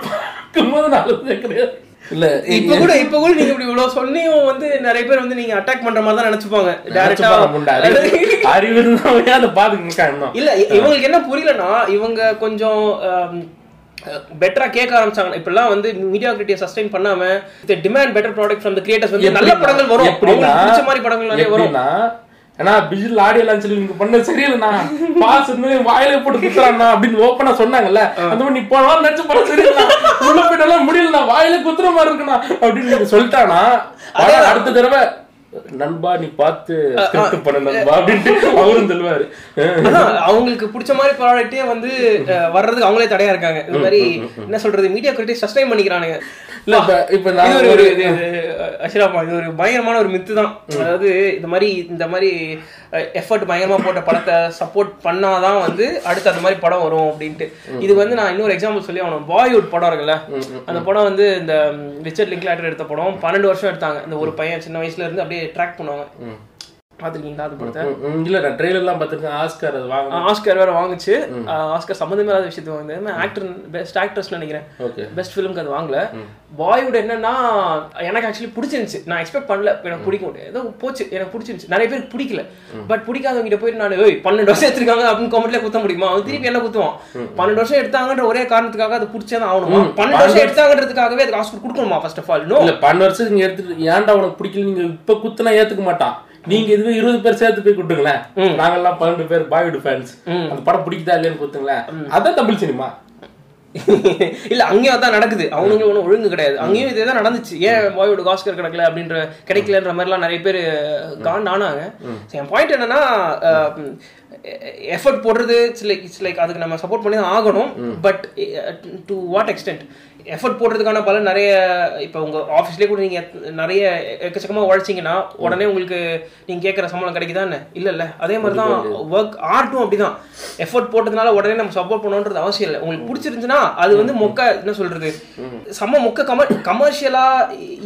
பார்க்கும்போது நான் அழுதே கிடையாது. இல்ல இப்ப கூட இப்ப கூட நீங்க இப்படி இவ்வளவு சொன்னியும் வந்து நிறைய பேர் வந்து நீங்க அட்டாக் பண்ற மாதிரி தான் நினைச்சுப்பாங்க. முண்டை. அறிவு- அதை பாத்துக்க இல்ல இவங்களுக்கு என்ன புரியலன்னா இவங்க கொஞ்சம் பெட்டரா கேட்க ஆரம்பிச்சாங்க. இப்பெல்லாம் வந்து மீடியாக்ரிட்டியை சஸ்டைன் பண்ணாம demand better product from the creators வந்து நல்ல படங்கள் வரும். பிடிச்ச மாதிரி படங்கள் நிறைய வரும். ஏன்னா பிஜில் ஆடியோ லான்ச்ல நீங்க பண்ண சரியில்லைண்ணா பாஸ் வந்து வாயில போட்டு குத்துறாண்ணா அப்படின்னு ஓப்பனா சொன்னாங்கல்ல. அந்த மாதிரி நீ போனா நடிச்ச படம் சரியில்லை உள்ள போயிட்டாலும் முடியலண்ணா வாயில குத்துற மாதிரி இருக்குண்ணா அப்படின்னு நீங்க சொல்லிட்டானா. அடுத்த தடவை நண்பா நீ பார்த்து பண்ண நண்பா அப்படின்ட்டு அவரும் சொல்லுவாரு அவங்களுக்கு பிடிச்ச மாதிரி ப்ராடக்ட்டே வந்து வர்றதுக்கு அவங்களே தடையா இருக்காங்க இந்த மாதிரி என்ன சொல்றது மீடியா கிரிட்டிக் சஸ்டைன் பண்ணிக்கிறானுங்க இல்ல இப்ப நான் ஒரு அஷ்ராமா இது ஒரு பயங்கரமான ஒரு மித்து தான் அதாவது இந்த மாதிரி இந்த மாதிரி எஃபர்ட் பயங்கரமா போட்ட படத்தை சப்போர்ட் பண்ணாதான் வந்து அடுத்து அந்த மாதிரி படம் வரும் அப்படின்ட்டு. இது வந்து நான் இன்னொரு எக்ஸாம்பிள் சொல்லி அவன பாலிவுட் படம் இருக்குல்ல அந்த படம் வந்து இந்த ரிச்சர்ட் லிங்க்லாட்டர் எடுத்த படம். பன்னெண்டு வருஷம் எடுத்தாங்க. இந்த ஒரு பையன் சின்ன வயசுல இருந்து அப்படியே ட்ராக் பண்ணுவாங்க. பாத்துருக்கீங்களா? அது படத்தை இல்ல நான் ட்ரெயிலர் எல்லாம் பார்த்திருக்கேன் ஆஸ்கார் அது வாங்க ஆஸ்கர் வேற வாங்குச்சு. ஆஸ்கர் சம்மந்தமே இல்லாத விஷயத்தை வாங்குது ஆக்டர் பெஸ்ட் ஆக்ட்ரஸ் நினைக்கிறேன். பெஸ்ட் ஃபிலிம்க்கு அது வாங்கல. பாலிவுட் என்னன்னா எனக்கு ஆக்சுவலி பிடிச்சிருந்துச்சு. நான் எக்ஸ்பெக்ட் பண்ணல. எனக்கு பிடிக்கும். ஏதோ போச்சு. எனக்கு பிடிச்சிருந்துச்சு. நிறைய பேருக்கு பிடிக்கல. பட் பிடிக்காதவங்க கிட்ட போயிட்டு நான் ஏய் பன்னெண்டு வருஷம் எடுத்திருக்காங்க அப்படின்னு கமெண்ட்ல குத்த முடியுமா? அவன் திருப்பி என்ன குத்துவான். பன்னெண்டு வருஷம் எடுத்தாங்கன்ற ஒரே காரணத்துக்காக அது பிடிச்சே தான் ஆகணுமா? பன்னெண்டு வருஷம் எடுத்தாங்கன்றதுக்காகவே அதுக்கு ஆஸ்கர் கொடுக்கணுமா ஃபர்ஸ்ட் ஆஃப் ஆல் இல்ல பன்னெண்டு வருஷத்துக்கு நீங்க எடுத்துட்டு ஏன்டா உனக்கு பிடிக்கல நீங்க இப்ப குத்துனா ஏத்துக்க மாட்டான். நீங்க இதுவே இருபது பேர் சேர்த்து போய் குட்டுங்களேன் நாங்கெல்லாம் பன்னெண்டு பேர் பாய்வுட் ஃபேன்ஸ் அந்த படம் பிடிக்குதா இல்லையான்னு குத்துங்களேன் அதான் தமிழ் சினிமா. இல்ல அங்கேயும் அதான் நடக்குது. அவனுங்களும் ஒன்றும் ஒழுங்கு கிடையாது. அங்கேயும் இதே தான் நடந்துச்சு. ஏன் பாயோட ஆஸ்கர் கிடைக்கல அப்படின்ற கிடைக்கலன்ற மாதிரிலாம் நிறைய பேர் காண்ட் ஆனாங்க. என் பாயிண்ட் என்னன்னா எஃபர்ட் போடுறது இட்ஸ் லைக் இட்ஸ் லைக் அதுக்கு நம்ம சப்போர்ட் பண்ணி தான் ஆகணும் but to what extent effort போடுறதுக்கான பலன் நிறைய இப்போ உங்க ஆஃபீஸ்லேயே கூட நீங்க நிறைய எக்கச்சக்கமா உழைச்சிங்கன்னா உடனே உங்களுக்கு நீங்க கேட்குற சம்பளம் கிடைக்குதா என்ன இல்ல இல்ல அதே மாதிரி தான் ஒர்க் ஆர்ட்டும் அப்படிதான். எஃபர்ட் போட்டதுனால உடனே நம்ம சப்போர்ட் பண்ணணுன்றது அவசியம் இல்லை. உங்களுக்கு பிடிச்சிருந்துச்சுன்னா அது வந்து மொக்க என்ன சொல்றது? செம்ம மொக்க கம கமர்ஷியலா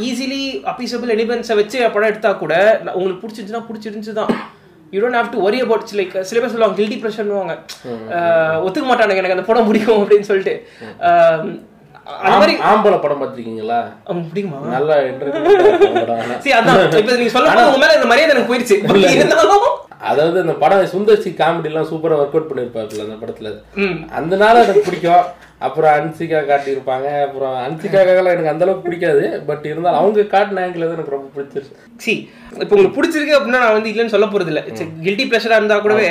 ஈஸிலி அப்பீசபிள் எலிமெண்ட்ஸை வச்சு படம் எடுத்தா கூட உங்களுக்கு பிடிச்சிருந்துச்சுன்னா பிடிச்சிருந்துச்சு தான் you don't have to worry about like சில பேர் சொல்லுவாங்க கில்டி ப்ரெஷர்னுவாங்க ஒத்துக்க மாட்டானுங்க எனக்கு அந்த படம் பிடிக்கும் அப்படின்னு சொல்லிட்டு. அந்த மாதிரி ஆம்- ஆம்பளை படம் பார்த்திருக்கீங்களா? நல்லா entertainment சரி அதான். இப்ப நீங்க சொல்ல உங்க மேல இந்த மரியாதை எனக்கு போயிடுச்சு இருந்தாலும் அதாவது அந்த படம் சுந்தர்சி காமெடி எல்லாம் சூப்பரா ஒர்க் அவுட் பண்ணிருப்பாருல அந்த படத்துல. அதனால எனக்கு பிடிக்கும். அப்புறம் அன்சிகா காட்டியிருப்பாங்க. அப்புறம் அன்சிகாக்கெல்லாம் எனக்கு அந்த அளவுக்கு பிடிக்காது. பட் இருந்தாலும் அவங்க காட்டின ஆங்கிள் தான் எனக்கு ரொம்ப பிடிச்சிருச்சு. சி இப்போ உங்களுக்கு பிடிச்சிருக்கு அப்படின்னா நான் வந்து இல்லைன்னு சொல்ல போறது இல்ல கில்ட்டி ப்ரெஷரா இருந்தா கூடவே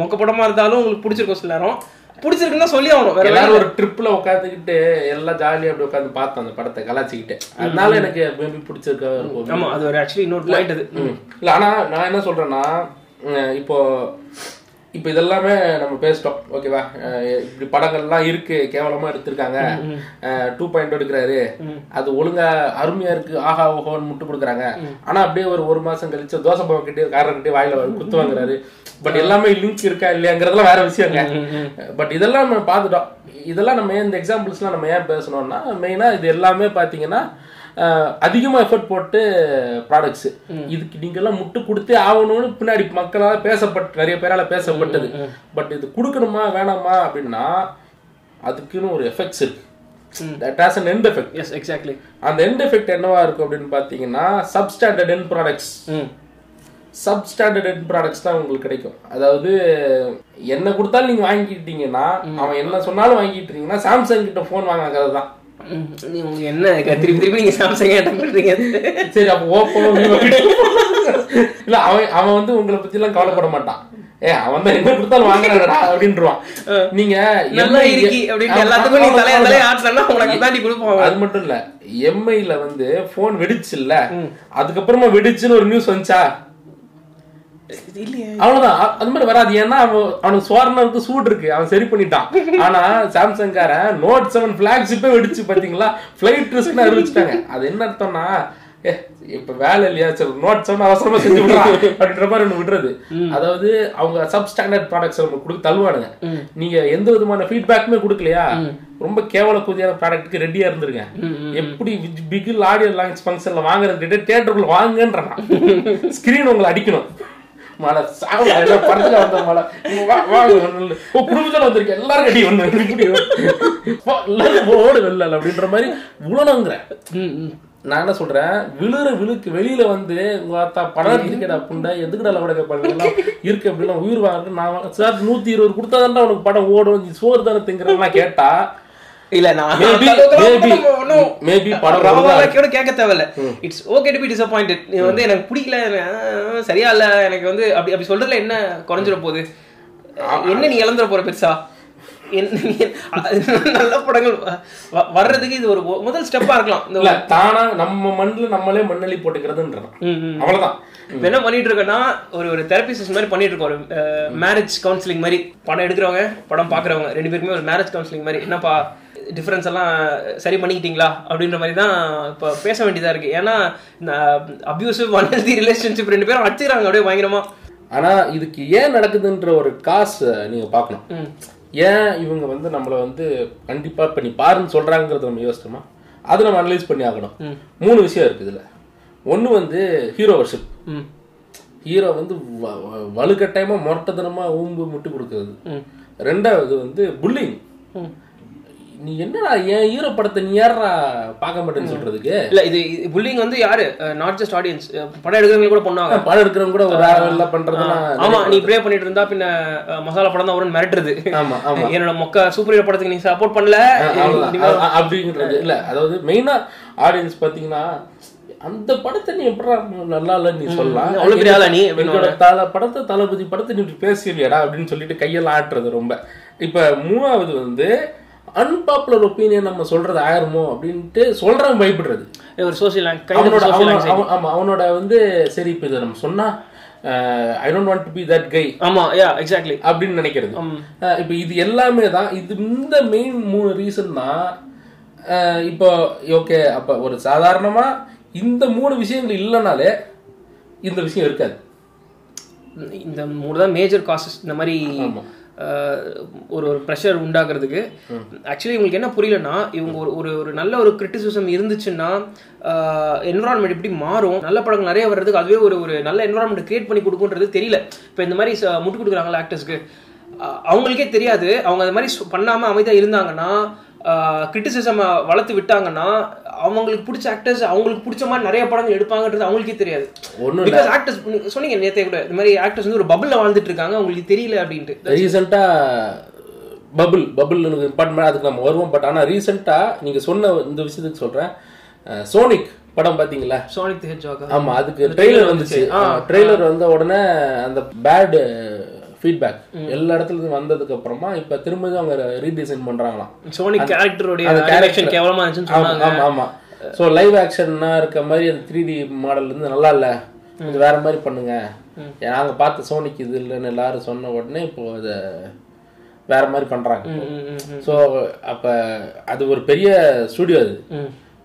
மொக்க படமா இருந்தாலும் உங்களுக்கு பிடிச்சிருக்கும் சில நேரம். பிடிச்சிருக்குன்னா சொல்லி ஆகணும். எல்லாரும் ஒரு ட்ரிப்ல உட்காந்துக்கிட்டு எல்லாம் ஜாலியா அப்படி உட்காந்து பார்த்தோம் அந்த படத்தை கலாச்சிக்கிட்டு அதனால எனக்கு மேபி பிடிச்சிருக்கா ஆமா அது ஒரு ஆக்சுவலி இன்னொரு பாயிண்ட் அது. இல்ல ஆனா நான் என்ன சொல்றேன்னா இப்போ இப்போ இதெல்லாமே நம்ம பேசிட்டோம். ஓகேவா இப்படி படங்கள்லாம் இருக்கு கேவலமா எடுத்திருக்காங்க. டூ பாயிண்ட் எடுக்கிறாரு. அது ஒழுங்கா அருமையா இருக்கு. ஆஹா ஓஹோன்னு முட்டு கொடுக்குறாங்க. ஆனா அப்படியே ஒரு ஒரு மாசம் கழிச்சு தோசை பாவ கிட்டே காரர் கிட்டே வாயில குத்து வாங்குறாரு. பட் எல்லாமே லிங்க் இருக்கா இல்லையாங்கிறதுலாம் வேற விஷயங்க. பட் இதெல்லாம் நம்ம பார்த்துட்டோம். இதெல்லாம் நம்ம இந்த எக்ஸாம்பிள்ஸ்லாம் நம்ம ஏன் பேசணும்னா மெயினா இது எல்லாமே பாத்தீங்கன்னா அஹ், அதிகமா எஃபர்ட் போட்டு ப்ராடக்ட்ஸ் இதுக்கு நீங்க எல்லாம் முட்டு கொடுத்தே ஆகணும்னு பின்னாடி மக்களால பேசப்பட்டு நிறைய பேரால பேசப்பட்டது. பட் இது கொடுக்கணுமா வேணாமா அப்படின்னா அதுக்குன்னு ஒரு எஃபெக்ட்ஸ் இருக்கு. That has an end effect as exactly அந்த எண்ட் எஃபெக்ட் என்னவா இருக்கும் அப்படின்னு பாத்தீங்கன்னா substandard end products substandard end products தான் உங்களுக்கு கிடைக்கும். அதாவது என்ன கொடுத்தாலும் நீங்க வாங்கிக்கிட்டீங்கன்னா அவன் என்ன சொன்னாலும் வாங்கிட்டீங்கன்னா சாம்சங் கிட்ட ஃபோன் வாங்கின கதை தான் உங்களுக்கு என்ன திருப்பி திருப்பி நீங்க சாம்சங் அட்டன் பண்றீங்க? சரி அப்போ ஓப்போ இல்ல அவன் அவன் வந்து உங்களை பத்தி எல்லாம் கவலைப்பட மாட்டான். ஏ அவன் தான் என்ன கொடுத்தாலும் வாங்குறாடா அப்படின்றான் நீங்க நல்லா இருக்கி அப்படின்னு எல்லாத்துக்கும் நீ தலையா தலையா ஆட்டலன்னா உனக்கு தாண்டி கொடுப்பாங்க அது மட்டும் இல்ல எம்ஐல வந்து போன் வெடிச்சு இல்ல அதுக்கப்புறமா வெடிச்சுன்னு ஒரு நியூஸ் வந்துச்சா? அவ்வளவுதான். அது மாதிரி வராது. ஏன்னா அவன் அவனுக்கு சோர்னருக்கு சூடு இருக்கு. அவன் சரி பண்ணிட்டான். ஆனா சாம்சங் காரன் நோட் செவன் பிளாக்ஷிப்பே வெடிச்சு பாத்தீங்களா? பிளைட் ரிஸ்க்னு அறிவிச்சிட்டாங்க. அது என்ன அர்த்தம்னா இப்ப வேலை இல்லையா? சரி நோட் செவன் அவசரமா செஞ்சு விடுறான் அப்படின்ற மாதிரி ஒண்ணு விடுறது. அதாவது அவங்க சப் ஸ்டாண்டர்ட் ப்ராடக்ட்ஸ் அவங்க கொடுக்க தள்ளுவானுங்க நீங்க எந்த விதமான ஃபீட்பேக்குமே கொடுக்கலையா? ரொம்ப கேவல கூதியான ப்ராடக்ட்க்கு ரெடியா இருந்திருங்க எப்படி பிகில் ஆடியோ லான்ச் ஃபங்க்ஷன்ல வாங்குறது தியேட்டருக்குள்ள வாங்குன்றான் ஸ்கிரீன் உங்களை அடிக்கணும். மழை. சாவு ஏதோ படத்துல வந்த மழை. குடும்பத்துல வந்திருக்க எல்லாரும் கட்டி ஒண்ணு ஓடு வெள்ள அப்படின்ற மாதிரி விழணுங்கிற நான் என்ன சொல்றேன்? விழுற விழுக்கு வெளியில வந்து அத்தா படம் இருக்கடா புண்டை எதுக்குடா லவடக்க பண்ணுங்க இருக்கு அப்படின்னா உயிர் வாங்க நான் சார் நூத்தி இருபது கொடுத்தாதான் உனக்கு படம் ஓடும் சோறு தானே திங்கிறதெல்லாம் கேட்டா இல்ல நான் maybe படம் வாக்கியோட கேட்க தேவையில்ல. It's okay to be disappointed நீ வந்து எனக்கு பிடிக்கல சரியா இல்ல எனக்கு வந்து அப்படி அப்படி சொல்றதுல என்ன குறைஞ்சிட போகுது? என்ன நீ இழந்துட போற பெருசா? நல்ல படங்கள். வர்றதுக்கு இது ஒரு முதல் ஸ்டெப்பா இருக்கலாம். இல்ல தானா நம்ம மண்ணுல நம்மளே மண்ணள்ளி போட்டுக்கிறதுன்றான். அவ்வளவுதான். என்ன பண்ணிட்டு இருக்கேன்னா ஒரு ஒரு தெரப்பி செஷன் மாதிரி பண்ணிட்டு இருக்கோம். ஒரு மேரேஜ் கவுன்சிலிங் மாதிரி. படம் எடுக்கிறவங்க படம் பாக்குறவங்க ரெண்டு பேருக்குமே ஒரு மேரேஜ் கவுன்சிலிங் மாதிரி. என்னப்பா டிஃபரன்ஸ் எல்லாம் சரி பண்ணிக்கிட்டீங்களா அப்படின்ற மாதிரி தான் இப்போ பேச வேண்டியதா இருக்கு. ஏன்னா இந்த அபியூசிவ் அன்ஹெல்தி ரிலேஷன்ஷிப் ரெண்டு பேரும் அடிச்சுக்கிறாங்க. அப்படியே பயங்கரமா. ஆனா இதுக்கு ஏன் நடக்குதுன்ற ஒரு காசு நீங்க பார்க்கணும். ஏன் இவங்க வந்து நம்மள வந்து கண்டிப்பா இப்ப நீ பாருன்னு சொல்றாங்கிறத நம்ம யோசிச்சோமா? அதை நம்ம அனலைஸ் பண்ணி ஆகணும். மூணு விஷயம் இருக்கு இதுல. ஒண்ணு வந்து ஹீரோ வர்ஷிப் ம். ஹீரோ வந்து வ- வ- வலுக்கட்டாயமா முரட்டத்தனமா ஊம்பு முட்டி கொடுக்கறது. ரெண்டாவது வந்து புல்லிங் நீ என்னடா என் ஹீரோ படத்தை நீ யாரா பார்க்க மாட்டேன்னு சொல்றதுக்கு? இல்ல இது புல்லிங் வந்து யாரு? நாட் ஜஸ்ட் ஆடியன்ஸ் படம் எடுக்கிறவங்க கூட பண்ணுவாங்க. படம் எடுக்கிறவங்க கூட ஒரு ஆள் பண்றதுலாம் ஆமா நீ ப்ரே பண்ணிட்டு இருந்தா பின்ன மசாலா படம் தான் வரும்னு மிரட்டுறது. ஆமா ஆமா. என்னோட மொக்க சூப்பர் ஹீரோ படத்துக்கு நீ சப்போர்ட் பண்ணல. அப்படிங்கிறது இல்ல. அதாவது மெயினா ஆடியன்ஸ் பாத்தீங்கன்னா அந்த படத்தை நீ எப்படா நல்லா இல்ல நீ சொல்லலாம். அவ்வளவு பெரிய ஆளா நீ? எங்களோட தல படத்தை தளபதி படத்தை நீ பேசியலையடா அப்படின்னு சொல்லிட்டு கையெல்லாம் ஆட்டுறது ரொம்ப. இப்ப மூணாவது வந்து அன்பாப்புலர் ஒப்பீனியன் நம்ம சொல்றது ஆயிருமோ அப்படின்ட்டு சொல்றவன் பயப்படுறது. ஒரு சோசியல் அவனோட ஆமா அவனோட வந்து சரி இப்ப இதை நம்ம சொன்னா I don't want to be that guy ஆமா யா எக்ஸாக்ட்லி அப்படின்னு நினைக்கிறது. இப்போ இது எல்லாமே தான் இது இந்த மெயின் மூணு ரீசன் தான் இப்போ ஓகே அப்ப ஒரு சாதாரணமா இந்த மூணு விஷயங்கள் இல்லைனாலே இந்த விஷயம் இருக்காது. இந்த மூணு தான் மேஜர் காசஸ் இந்த மாதிரி ஒரு ஒரு ப்ரெஷர் உண்டாக்குறதுக்கு. ஆக்சுவலி இவங்களுக்கு என்ன புரியலன்னா இவங்க ஒரு ஒரு ஒரு நல்ல ஒரு கிரிட்டிசிசம் இருந்துச்சுன்னா என்வரான்மெண்ட் எப்படி மாறும். நல்ல படங்கள் நிறைய வர்றதுக்கு அதுவே ஒரு ஒரு நல்ல என்வரான்மெண்ட் கிரியேட் பண்ணி கொடுக்குன்றது தெரியல. இப்போ இந்த மாதிரி முட்டு கொடுக்குறாங்களா ஆக்டர்ஸ்க்கு அவங்களுக்கே தெரியாது. அவங்க அது மாதிரி பண்ணாமல் அமைதியாக இருந்தாங்கன்னா கிரிட்டிசிசம் வளர்த்து விட்டாங்கன்னா அவங்களுக்கு பிடிச்ச ஆக்டர்ஸ் அவங்களுக்கு பிடிச்ச மாதிரி நிறைய படங்கள் எடுப்பாங்கன்றது அவங்களுக்கே தெரியாது. பிகாஸ் ஆக்டர்ஸ் சொன்னீங்க நேத்தே கூட இந்த மாதிரி ஆக்டர்ஸ் வந்து ஒரு பபுள்ல வாழ்ந்துட்டு இருக்காங்க உங்களுக்கு தெரியல அப்படின்ட்டு. ரீசெண்டா பபுள் பபுள் எனக்கு அதுக்கு நம்ம வருவோம். பட் ஆனா ரீசெண்டா நீங்க சொன்ன இந்த விஷயத்துக்கு சொல்றேன். அஹ் சோனிக் படம் பாத்தீங்களா? சோனிக் தி ஹெட்ஜாக் ஆமா அதுக்கு ட்ரெய்லர் வந்துச்சு. ட்ரெய்லர் வந்த உடனே அந்த பேட் ஃபீட்பேக் எல்லா இடத்துல வந்ததுக்கு அப்புறமா இப்ப திரும்ப அவங்க ரீடிசைன் பண்றாங்களாம். சோனிக் கேரக்டரோட அந்த டைரக்ஷன் கேவலமா இருந்துச்சுன்னு ஆமா ஆமா ஆமா. ஸோ லைவ் ஆக்ஷன்னா இருக்க மாதிரி அந்த த்ரீ டி மாடல் வந்து நல்லா இல்ல. இது வேற மாதிரி பண்ணுங்க. நாங்க பார்த்த சோனிக்கு இது இல்லைன்னு எல்லாரும் சொன்ன உடனே இப்போ அதை வேற மாதிரி பண்றாங்க. ஸோ அப்ப அது ஒரு பெரிய ஸ்டுடியோ அது.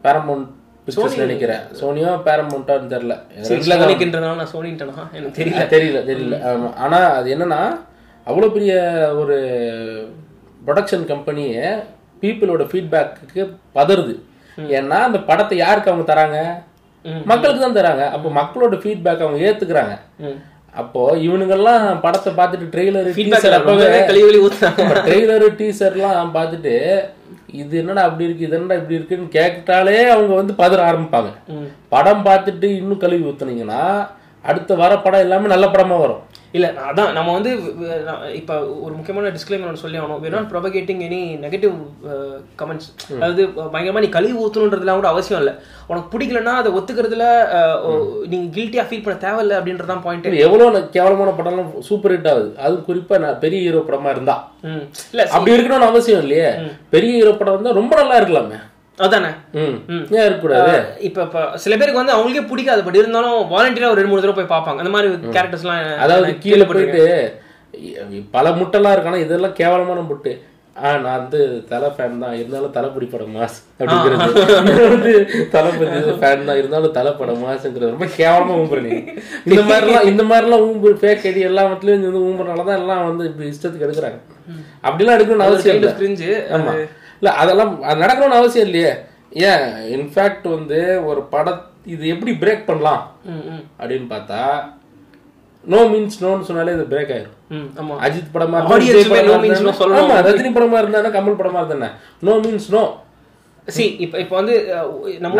பேரமௌண்ட் பிக்சர்ஸ் நினைக்கிறேன். சோனியா பேரமௌண்ட்டான்னு தெரியல. சரி, சோனிக்ன்றதுனால நான் சோனின்ட்டேனா எனக்கு தெரியல. தெரியல தெரியல. ஆமா. ஆனா அது என்னன்னா அவ்வளவு பெரிய ஒரு ப்ரொடக்ஷன் கம்பெனியே பீப்புளோட ஃபீட்பேக்கு பதறுது. ஏன்னா அந்த படத்தை யாருக்கு அவங்க தராங்க? மக்களுக்கு தான் தராங்க. அப்போ மக்களோட ஃபீட்பேக் அவங்க ஏத்துக்கிறாங்க. அப்போ இவனுங்கெல்லாம் படத்தை பார்த்துட்டு ட்ரெய்லர் டீசர் ஊத்துனாங்க ட்ரெய்லர் டீசர்லாம் பார்த்துட்டு இது என்னடா அப்படி இருக்கு இது என்னடா இப்படி இருக்குன்னு கேட்டாலே அவங்க வந்து பதற ஆரம்பிப்பாங்க. படம் பார்த்துட்டு இன்னும் கழுவி ஊத்துனீங்கன்னா அடுத்த வர படம் எல்லாமே நல்ல படமா வரும் இல்ல அதான் நம்ம வந்து இப்ப ஒரு முக்கியமான டிஸ்க்ளைமர் ஒன்று சொல்லி ஆகணும். We're not propagating any negative comments அதாவது பயங்கரமா நீ கழுவி ஊத்தணுன்றதுலாம் கூட அவசியம் இல்ல. உனக்கு பிடிக்கலன்னா அதை ஒத்துக்கிறதுல அஹ், ஓ, நீங்க கில்ட்டியா ஃபீல் பண்ண தேவையில்ல அப்படின்றதான் பாயிண்ட் இது எவ்வளவு கேவலமான படம்லாம் சூப்பர் ஹிட் ஆகுது. அது குறிப்பா நான் பெரிய ஹீரோ படமா இருந்தா. இல்ல அப்படி இருக்கணும்னு அவசியம் இல்லையே. பெரிய ஹீரோ படம் இருந்தா ரொம்ப நல்லா இருக்கலாமே. அதானே? ஏன் இருக்கக்கூடாது? இப்ப இப்ப சில பேருக்கு வந்து அவங்களுக்கே பிடிக்காது. பட் இருந்தாலும் வாலண்டியரா ஒரு ரெண்டு மூணு தடவை போய் பார்ப்பாங்க. அந்த மாதிரி கேரக்டர்ஸ்லாம் அதாவது கீழே போயிட்டு பல முட்டெல்லாம் இருக்கானா? இதெல்லாம் கேவலமான முட்டு நான் வந்து தலை ஃபேன் தான். இருந்தாலும் தலைப்படி படம் மாஸ் அப்படிங்கிறது. வந்து தளபதி ஃபேன் தான். இருந்தாலும் தலை படம் மாசுங்கிறது ரொம்ப கேவலமா ஊம்புற நீ. இந்த மாதிரிலாம் இந்த மாதிரிலாம் ஊம்பு ஃபேக் ஐடி எல்லாத்துலயும் வந்து ஊம்புறனால தான் எல்லாம் வந்து இப்படி இஷ்டத்துக்கு எடுக்கிறாங்க. அப்படிலாம் எடுக்கணும்னு அவசியம் இல்லை. ஆமா. இல்ல அதெல்லாம் அது நடக்கணும்னு அவசியம் இல்லையே. ஏன்? இன்ஃபேக்ட் வந்து ஒரு படம் இது எப்படி பிரேக் பண்ணலாம்? அப்படின்னு பார்த்தா நோ மீன்ஸ் நோன்னு சொன்னாலே இது பிரேக் ஆயிரும். அஜித் படமா இருந்தா, படமா இருந்தா, ரஜினி படமா இருந்தானே கமல் படமா இருந்தானே? நோ மீன்ஸ் நோ சி இப்ப இப்ப வந்து நம்ம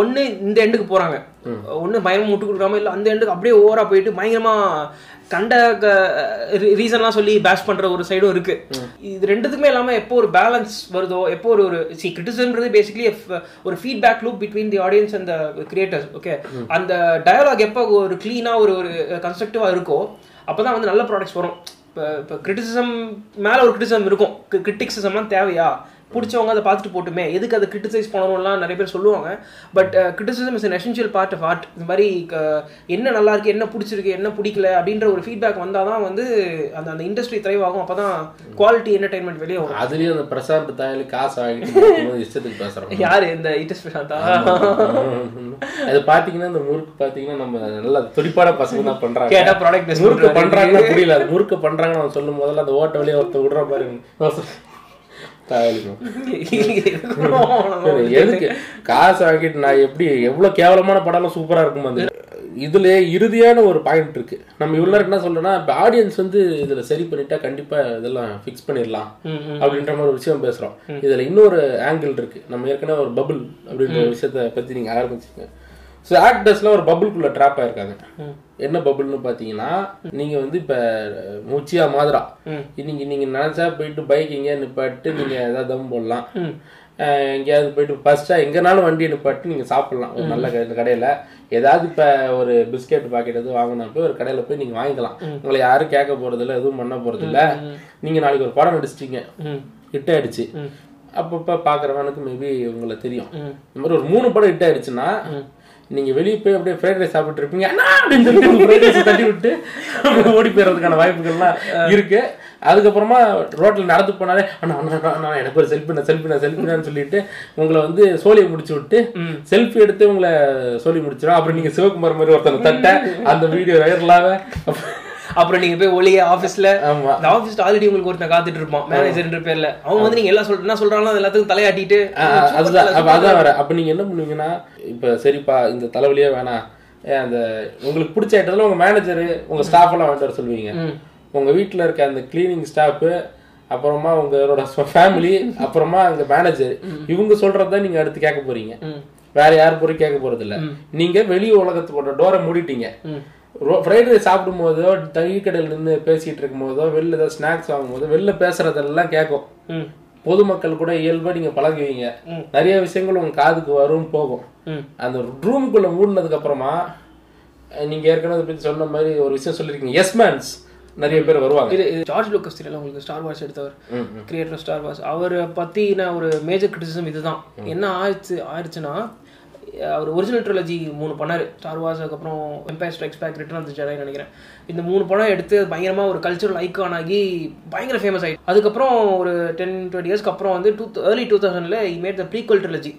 ஒண்ணு இந்த எண்டுக்கு போறாங்க. ஒண்ணு பயங்கரமா முட்டு கொடுக்காம இல்ல அந்த எண்டுக்கு அப்படியே ஓவரா போயிட்டு பயங்கரமா கண்ட ரீசன்லாம் சொல்லி பேஷ் பண்ற ஒரு சைடும் இருக்கு. இது ரெண்டுத்துக்குமே இல்லாம எப்போ ஒரு பேலன்ஸ் வருதோ எப்போ ஒரு ஒரு சி கிரிட்டிசம்ன்றது பேசிக்கலி ஒரு feedback loop between the audience and creators okay அந்த டயலாக் எப்போ ஒரு க்ளீனா ஒரு ஒரு கன்ஸ்ட்ரக்டிவா இருக்கோ அப்பதான் வந்து நல்ல ப்ராடக்ட்ஸ் வரும். இப்போ இப்போ கிரிட்டிசிசம் மேலே ஒரு கிரிட்டிசிசம் இருக்கும். கிரிட்டிசிசம்லாம் தேவையா? பிடிச்சவங்க அதை பார்த்துட்டு போட்டுமே. எதுக்கு அதை கிரிட்டிசைஸ் பண்ணணும்லாம் நிறைய பேர் சொல்லுவாங்க. But criticism is essential part of art இந்த மாதிரி என்ன நல்லா இருக்கு என்ன பிடிச்சிருக்கு என்ன பிடிக்கல அப்படின்ற ஒரு ஃபீட்பேக் வந்தால் தான் வந்து அந்த அந்த இண்டஸ்ட்ரி ஆகும். அப்போ தான் குவாலிட்டி என்டர்டைன்மெண்ட் வெளியே வரும். அதுலயும் அந்த பிரசாந்த் தாயலி காசு இருக்கும்போது இஷ்டத்துக்கு பேசுறோம் யார் இந்த இண்டஸ்ட்ரி சாந்தா அது பாத்தீங்கன்னா இந்த முறுக்கு பாத்தீங்கன்னா நம்ம நல்லா துடிப்பான பசங்க தான் பண்றாங்க. கேட்டா ப்ராடக்ட் முறுக்கு பண்றாங்கன்னா புரியல. முறுக்கு பண்றாங்கன்னு அவன் சொல்லும் போதெல்லாம் அந்த ஓட்ட வழியா ஒருத்தர் விடுற பாருங்க சரி, எதுக்கு? காசு வாங்கிட்டு நான் எப்படி எவ்வளவு கேவலமான படம்லாம் சூப்பரா இருக்கும் அது. இதுல இறுதியான ஒரு பாயிண்ட் இருக்கு. நம்ம இவ்வளவு நேரம் என்ன சொல்றோம்னா இப்ப ஆடியன்ஸ் வந்து இதுல சரி பண்ணிட்டா கண்டிப்பா இதெல்லாம் ஃபிக்ஸ் பண்ணிடலாம் அப்படின்ற மாதிரி ஒரு விஷயம் பேசுறோம். இதுல இன்னொரு ஆங்கிள் இருக்கு. நம்ம ஏற்கனவே ஒரு பபுள் அப்படின்ற விஷயத்த பத்தி நீங்க ஆரம்பிச்சீங்க ஸோ ஆக்டர்ஸ்லாம் ஒரு பபுள்குள்ள ட்ராப் ஆயிருக்காங்க என்ன பபுள்னு பார்த்தீங்கன்னா நீங்க வந்து இப்ப முச்சியா மாதிரா. இன்னைக்கு நீங்க நினைச்சா போயிட்டு பைக் எங்கேயா நிப்பாட்டு நீங்க ஏதாவது தம் போடலாம். எங்கேயாவது போயிட்டு ஃபர்ஸ்டா எங்கனாலும் வண்டியை நிப்பாட்டி நீங்க சாப்பிடலாம். ஒரு நல்ல கடை- கடையில. ஏதாவது இப்ப ஒரு பிஸ்கெட் பாக்கெட் எதுவும் வாங்கினா போய் ஒரு கடையில போய் நீங்க வாங்கிக்கலாம். உங்களை யாரும் கேட்க போறது இல்ல எதுவும் பண்ண போறது இல்ல நீங்க நாளைக்கு ஒரு படம் நடிச்சிட்டீங்க ஹிட் ஆயிடுச்சு. அப்பப்ப பாக்குறவனுக்கு மேபி உங்களை தெரியும். இந்த மாதிரி ஒரு மூணு படம் ஹிட் ஆயிடுச்சுன்னா நீங்க வெளியே போய் அப்படியே ஃப்ரைட் ரைஸ் சாப்பிட்டு இருப்பீங்க. அண்ணா! அப்படின்னு சொல்லிட்டு ஃப்ரைட் ரைஸ் தட்டி விட்டு அப்படியே ஓடி போயிடுறதுக்கான வாய்ப்புகள்லாம் இருக்கு. அதுக்கப்புறமா ரோட்ல நடந்து போனாலே அண்ணா அண்ணா அண்ணா, எனக்கு ஒரு செல்ஃபி செல்ஃபி செல்ஃபினான்னு சொல்லிட்டு உங்களை வந்து சோழியை முடிச்சு விட்டு செல்ஃபி எடுத்து உங்களை சோழி முடிச்சிடும் அப்புறம் நீங்க சிவகுமார் மாதிரி ஒருத்தனை தட்ட அந்த வீடியோ வைரலாக அப்புறம் நீங்க போய் ஒளிய ஆபீஸ்ல இந்த ஆபீஸ்ல ஆல்ரெடி உங்களுக்கு ஒருத்தன் காத்துட்டு இருப்பான் மேனேஜர்ன்ற பேர்ல. அவங்க வந்து நீங்க எல்லாம் சொல்ற என்ன சொல்றாங்களோ எல்லாத்துக்கும் தலையாட்டிட்டு அதுதான். அதான் வர. அப்ப நீங்க என்ன பண்ணுவீங்கன்னா இப்ப சரிப்பா இந்த தலைவலியே வேணாம் அந்த உங்களுக்கு பிடிச்ச ஐட்டத்துல உங்க மேனேஜர் உங்க ஸ்டாஃப் எல்லாம் வாங்கிட்டு வர சொல்லுவீங்க. உங்க வீட்ல இருக்க அந்த கிளீனிங் ஸ்டாஃப் அப்புறமா உங்களோட ஃபேமிலி அப்புறமா அந்த மேனேஜர் இவங்க சொல்றதுதான் நீங்க அடுத்து கேட்க போறீங்க. வேற யாரும் போய் கேட்க போறது இல்ல நீங்க வெளி உலகத்தோட டோரை மூடிட்டீங்க. ஃப்ரைட் ரைஸ் சாப்பிடும் போதோ டீ கடையில் நின்று பேசிட்டு இருக்கும் போதோ வெளில ஏதாவது ஸ்நாக்ஸ் வாங்கும் போதோ வெளில பேசுறதெல்லாம் கேட்கும். பொதுமக்கள் கூட இயல்பா நீங்க பழகுவீங்க. நிறைய விஷயங்கள் உங்க காதுக்கு வரும் போகும். அந்த ரூமுக்குள்ள மூடினதுக்கு அப்புறமா நீங்க ஏற்கனவே பத்தி சொன்ன மாதிரி ஒரு விஷயம் சொல்லிருக்கீங்க எஸ் மேன்ஸ் நிறைய பேர் வருவாங்க. இது ஜார்ஜ் லூக்கஸ் தெரியல உங்களுக்கு ஸ்டார் வார்ஸ் எடுத்தவர். கிரியேட்டர் ஸ்டார் வார்ஸ் அவரை பத்தின ஒரு மேஜர் கிரிட்டிசிசம் இதுதான். என்ன ஆயிடுச்சு ஆயிடுச்சுன்னா அவர் ஒரிஜினல் ட்ரிலஜி மூணு பண்ணார். ஸ்டார் வார்ஸ் அதுக்கப்புறம் Empire Strikes Back Return of Jedi நினைக்கிறேன். இந்த மூணு படம் எடுத்து பயங்கரமாக ஒரு கல்ச்சுரல் ஐக்கான் ஆகி பயங்கர ஃபேமஸ் ஆகி அதுக்கப்புறம் ஒரு டென் டுவெண்ட்டி இயர்ஸ்க்கு அப்புறம் வந்து டூ ஏர்லி டூ தௌசண்ட்ல மேட் த ப்ரீக்வல் ட்ரிலஜி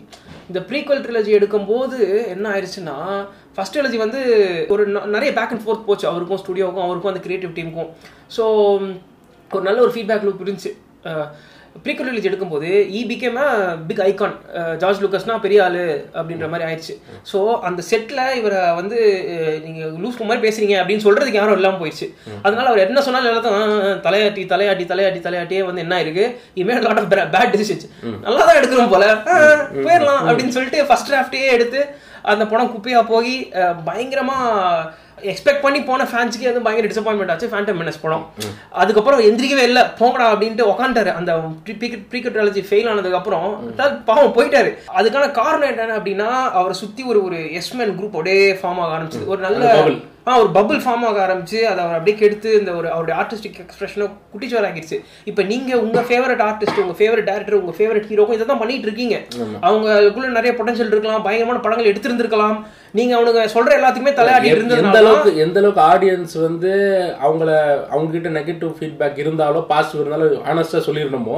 இந்த ப்ரீக்வல் ட்ரிலஜி எடுக்கும்போது என்ன ஆயிடுச்சுன்னா ஃபர்ஸ்ட் ட்ரிலஜி வந்து ஒரு நிறைய பேக் அண்ட் ஃபோர்த் போச்சு. அவருக்கும் ஸ்டுடியோவுக்கும் அவருக்கும் அந்த கிரியேட்டிவ் டீமுக்கும் ஸோ ஒரு நல்ல ஒரு ஃபீட்பேக் லூப் இருந்துச்சு. ப்ரீக்வல் ரிலீஸ் எடுக்கும்போது he became big icon George லுக்கஸ்னா பெரிய ஆளு அப்படின்ற மாதிரி ஆயிடுச்சு. ஸோ அந்த செட்டில் இவரை வந்து அஹ், நீங்க லூஸ் மாதிரி பேசுறீங்க அப்படின்னு சொல்றதுக்கு யாரும் இல்லாமல் போயிடுச்சு அதனால அவர் என்ன சொன்னாலும் எல்லாத்தையும் ஆ, தலையாட்டி தலையாட்டி தலையாட்டி தலையாட்டியே வந்து என்ன இருக்கு he made lot of bad decisions நல்லா தான் எடுக்கிறோம் போல. போயிடலாம் அப்படின்னு சொல்லிட்டு ஃபர்ஸ்ட் டிராஃப்டே எடுத்து அந்த படம் குப்பையா போய் அஹ், பயங்கரமா எக்ஸ்பெக்ட் பண்ணி போன ஃபேன்ஸுக்கு அது பயங்கர டிசப்பாயின்மெண்ட் ஆச்சு. ஃபேண்டம் மெனஸ் படம். அதுக்கப்புறம் எந்திரிக்கவே இல்லை. போங்கடா அப்படின்ட்டு உக்காண்டாரு அந்த ப்ரீகட்ராலஜி ஃபெயில் ஆனதுக்கு அப்புறம் பாவம் போயிட்டாரு. அதுக்கான காரணம் என்ன அப்படின்னா அவரை சுத்தி ஒரு ஒரு எஸ்மென் குரூப் அப்படியே ஃபார்ம் ஆக ஆரம்பிச்சது. ஒரு நல்ல ஒரு பபிள் ஃபார்ம் ஆக ஆரம்பிச்சு அதை அவர் அப்படியே கெடுத்து இந்த ஒரு அவருடைய ஆர்டிஸ்டிக் எக்ஸ்பிரஷனை குட்டிச்சோர் ஆகிடுச்சு இப்போ நீங்க உங்க ஃபேவரட் ஆர்டிஸ்ட் உங்க ஃபேவரட் டேரக்டர் உங்க ஃபேவரட் ஹீரோக்கும் இதை தான் பண்ணிட்டு இருக்கீங்க. அவங்களுக்குள்ள நிறைய பொட்டன்ஷியல் இருக்கலாம் பயங்கரமான படங்கள் எடுத்திருந்திருக்கலாம். நீங்க அவனுங்க சொல்ற எல்லாத்துக்குமே தலையாடி எந்த இருந்ததுனால அளவுக்கு எந்த அளவுக்கு ஆடியன்ஸ் வந்து அவங்கள அவங்க கிட்ட நெகட்டிவ் ஃபீட்பேக் இருந்தாலோ பாசிட்டிவ் இருந்தாலும் ஆனஸ்டா சொல்லிடணுமோ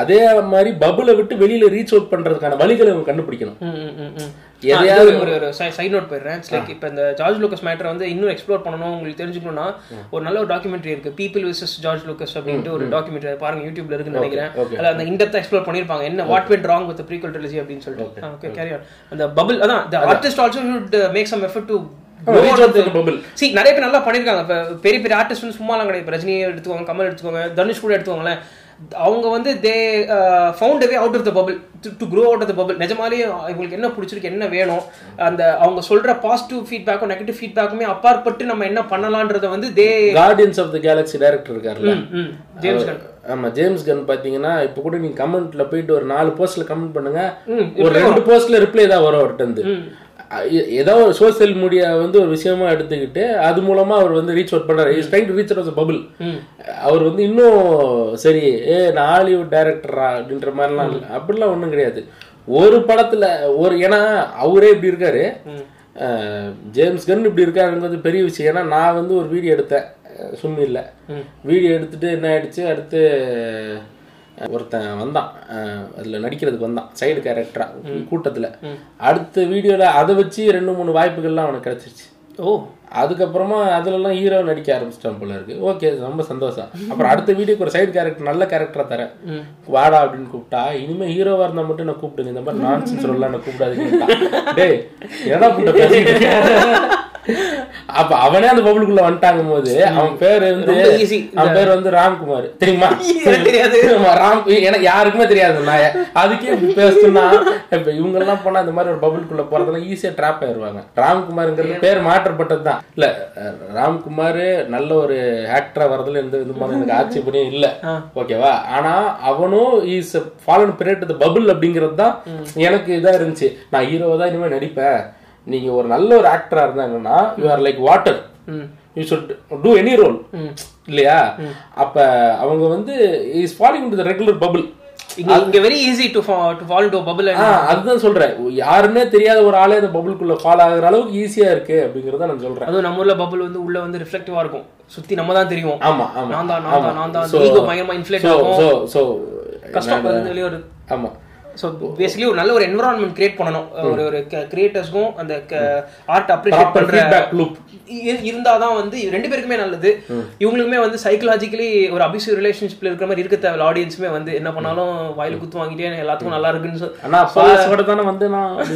அதே மாதிரி பபுளை விட்டு வெளியில ரீச் அவுட் பண்றதுக்கான வழிகளை அவங்க கண்டுபிடிக்கணும். எதையாவது ஒரு ஒரு சைட் நோட் போயிடுறேன். லைக் இப்போ இந்த ஜார்ஜ் லூக்கஸ் மேட்டரை வந்து இன்னும் எக்ஸ்ப்ளோர் பண்ணணும். உங்களுக்கு தெரிஞ்சுக்கணும்னா ஒரு நல்ல ஒரு டாக்குமெண்ட்ரி இருக்கு. பீப்பிள் விசஸ் ஜார்ஜ் லூக்கஸ் அப்படின்ட்டு ஒரு டாக்குமெண்ட்ரி பாருங்க யூடியூப்ல இருக்குன்னு நினைக்கிறேன். அதுல அந்த இன்டெப்த் எக்ஸ்ப்ளோர் பண்ணிருப்பாங்க என்ன what went wrong with prequel trilogy அப்படின்னு சொல்லிட்டு. ஓகே. கேரி ஆன் அந்த பபிள் அதான் the artist also should make some effort to reach out to the bubble. சி நிறைய பேர் நல்லா பண்ணிருக்காங்க பெரிய பெரிய ஆர்டிஸ்ட் சும்மாலாம் கிடையாது. ரஜினியை எடுத்துக்கோங்க கமல் எடுத்துக்கோங்க தனுஷ் கூட எடுத்துக்கோங்களேன். அவங்க வந்து they found way out of the bubble to grow out of the bubble நிஜமாலே இவங்களுக்கு என்ன பிடிச்சிருக்கு என்ன வேணும் அந்த அவங்க சொல்ற பாசிட்டிவ் ஃபீட்பேக்கும் நெகட்டிவ் ஃபீட்பேக்குமே அப்பாற்பட்டு நம்ம என்ன பண்ணலான்றத வந்து they Guardians of the Galaxy director இருக்காருல்ல ஜேம்ஸ் கன் ஆமா ஜேம்ஸ் கன் பாத்தீங்கன்னா இப்ப கூட நீங்க கமெண்ட்ல போயிட்டு ஒரு நாலு போஸ்ட்ல கமெண்ட் பண்ணுங்க. ஒரு ரெண்டு போஸ்ட்ல ரிப்ளை தான் வரும் அவர்கிட்ட இருந்து. ஏதோ ஒரு சோசியல் மீடியா வந்து ஒரு விஷயமா எடுத்துக்கிட்டு அது மூலமா அவர் வந்து ரீச் அவுட் பண்றாரு. Is trying to reach out bubble அவர் வந்து இன்னும் சரி ஏ நான் ஹாலிவுட் டைரக்டரா அப்படின்ற மாதிரிலாம் இல்ல. அப்படிலாம் ஒண்ணும் கிடையாது. ஒரு படத்துல ஒரு ஏன்னா அவரே இப்படி இருக்காரு. ஜேம்ஸ் கன் இப்படி இருக்காருங்கிறது பெரிய விஷயம். ஏன்னா நான் வந்து ஒரு வீடியோ எடுத்தேன். சும்மி இல்லை. வீடியோ எடுத்துட்டு என்ன ஆயிடுச்சு? அடுத்து ஒருத்தன் வந்தான். அதுல நடிக்கிறதுக்கு வந்தான். சைடு கேரக்டரா கூட்டத்துல. அடுத்த வீடியோல அதை வச்சு ரெண்டு மூணு வாய்ப்புகள்லாம் அவனுக்கு கிடைச்சிருச்சு. ஓ. அதுக்கப்புறமா அதுலலாம் ஹீரோ நடிக்க ஆரம்பிச்சிட்டான் போல இருக்கு. ஓகே ரொம்ப சந்தோஷம். அப்புறம் அடுத்த வீடியோக்கு ஒரு சைடு கேரக்டர் நல்ல கேரக்டரா தரேன். வாடா அப்படின்னு கூப்பிட்டா இனிமே ஹீரோவா இருந்தா மட்டும் நான் கூப்பிடுங்க. இந்த மாதிரி நான்சென்ஸ் ரோல்லாம் நான் கூப்பிடாதீங்க டேய் என்ன பண்ண பேசிட்டு இருக்க? அப்ப அவனே அந்த பபுளுக்குள்ள வந்துட்டாங்க போது அவன் பேரு வந்து. அவன் பேர் வந்து ராம்குமார். தெரியுமா? எனக்கு தெரியாது. ராம் எனக்கு யாருக்குமே தெரியாது நான் அதுக்கே பேசுனா இப்ப இவங்க எல்லாம் போனா இந்த மாதிரி ஒரு பபுளுக்குள்ள போறதெல்லாம் ஈஸியா ட்ராப் ஆயிருவாங்க. ராம்குமார்ங்கிறது பேர் மாற்றப்பட்டது தான். இல்ல ராம்குமார் நல்ல ஒரு ஆக்டரா வரதுல எந்த விதமான எனக்கு ஆட்சேபனையே இல்ல. ஓகேவா? ஆனா அவனும் is fallen prey to the bubble அப்படிங்கிறது தான் எனக்கு இதா இருந்துச்சு. நான் ஹீரோவா தான் இனிமே நடிப்பேன். நீங்க ஒரு நல்ல ஒரு ஆக்டரா இருந்தாங்கன்னா you are like water you should do any role இல்லையா? அப்ப அவங்க வந்து is following to the regular bubble இங்க very easy to to fall to bubble அதுதான் சொல்றேன். யாருன்னே தெரியாத ஒரு ஆளே அந்த பபுளுக்குள்ள ஃபாலோ ஆகுற அளவுக்கு ஈஸியா இருக்கு அப்படிங்கறத நான் சொல்றேன். அதுவும் நம்ம ஊர்ல பபிள் வந்து உள்ள வந்து ரிஃப்ளெக்டிவா இருக்கும். சுத்தி நம்ம தான் தெரியும். ஆமா ஆமா நான் தான் நான் தான் நான் தான். ஈகோ பயங்கரமா இன்ஃப்ளேட் so- ஆகும். so- so, கஷ்டம் அது வெளியே ஒரு ஆமா. ஸோ பேசிக்கலி ஒரு நல்ல ஒரு என்வரான்மெண்ட் கிரியேட் பண்ணணும். ஒரு ஒரு கிரியேட்டர்ஸ்க்கும் அந்த ஆர்ட் அப்ரிஷியேட் பண்ற feedback loop. இ- இருந்தாதான் வந்து ரெண்டு பேருக்குமே நல்லது. இவங்களுக்குமே வந்து சைக்கலாஜிக்கலி ஒரு அபிசிவ் ரிலேஷன்ஷிப்ல இருக்கிற மாதிரி இருக்க தேவை ஆடியன்ஸுமே வந்து என்ன பண்ணாலும் வாயில குத்து வாங்கிட்டே எல்லாத்துக்கும் நல்லா இருக்குன்னு ஆனா பாஸோட தானே வந்து நான்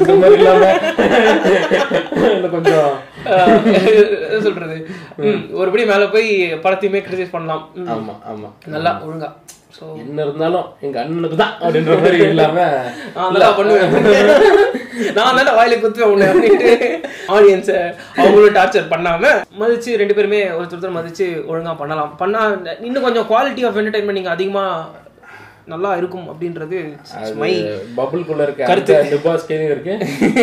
கொஞ்சம். சொல்றது? ஒருபடி மேல போய் படத்தையுமே கிரிட்டிசைஸ் பண்ணலாம். ஆமா ஆமா. நல்லா ஒழுங்கா. என்ன இருந்தாலும் எங்க அண்ணனுக்கு தான் அப்படின்ற மாதிரி இல்லாம நல்லா பண்ணுவேன்? நான் தானே வாயில குத்துவேன் உன்னை அப்படின்ட்டு ஆடியன்ஸை அவங்களும் டார்ச்சர் பண்ணாம மதிச்சு ரெண்டு பேருமே ஒருத்தர் ஒருத்தர் மதிச்சு ஒழுங்கா பண்ணலாம். பண்ணா இன்னும் கொஞ்சம் குவாலிட்டி ஆஃப் என்டர்டைன்மெண்ட் நீங்க அதிகமா நல்லா இருக்கும் அப்படின்றது மை பபுள்குள்ள இருக்க கருத்து. நிபாஸ் கேலியும் இருக்கு.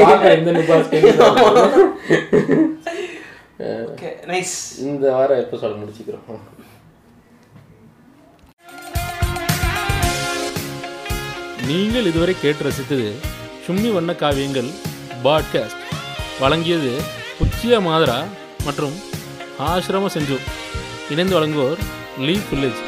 பார்க்க இந்த நிபாஸ் கேலியும் ஓகே நைஸ் இந்த வாரம் எப்போ சொல்ல முடிச்சுக்கிறோம்? நீங்கள் இதுவரை கேட்டு ரசித்தது சும்மி வண்ண காவியங்கள் பாட்காஸ்ட். வழங்கியது உச்சியா மாதரா மற்றும் ஆசிரம செஞ்சு இணைந்து வழங்குவோர் லீ வில்லேஜ்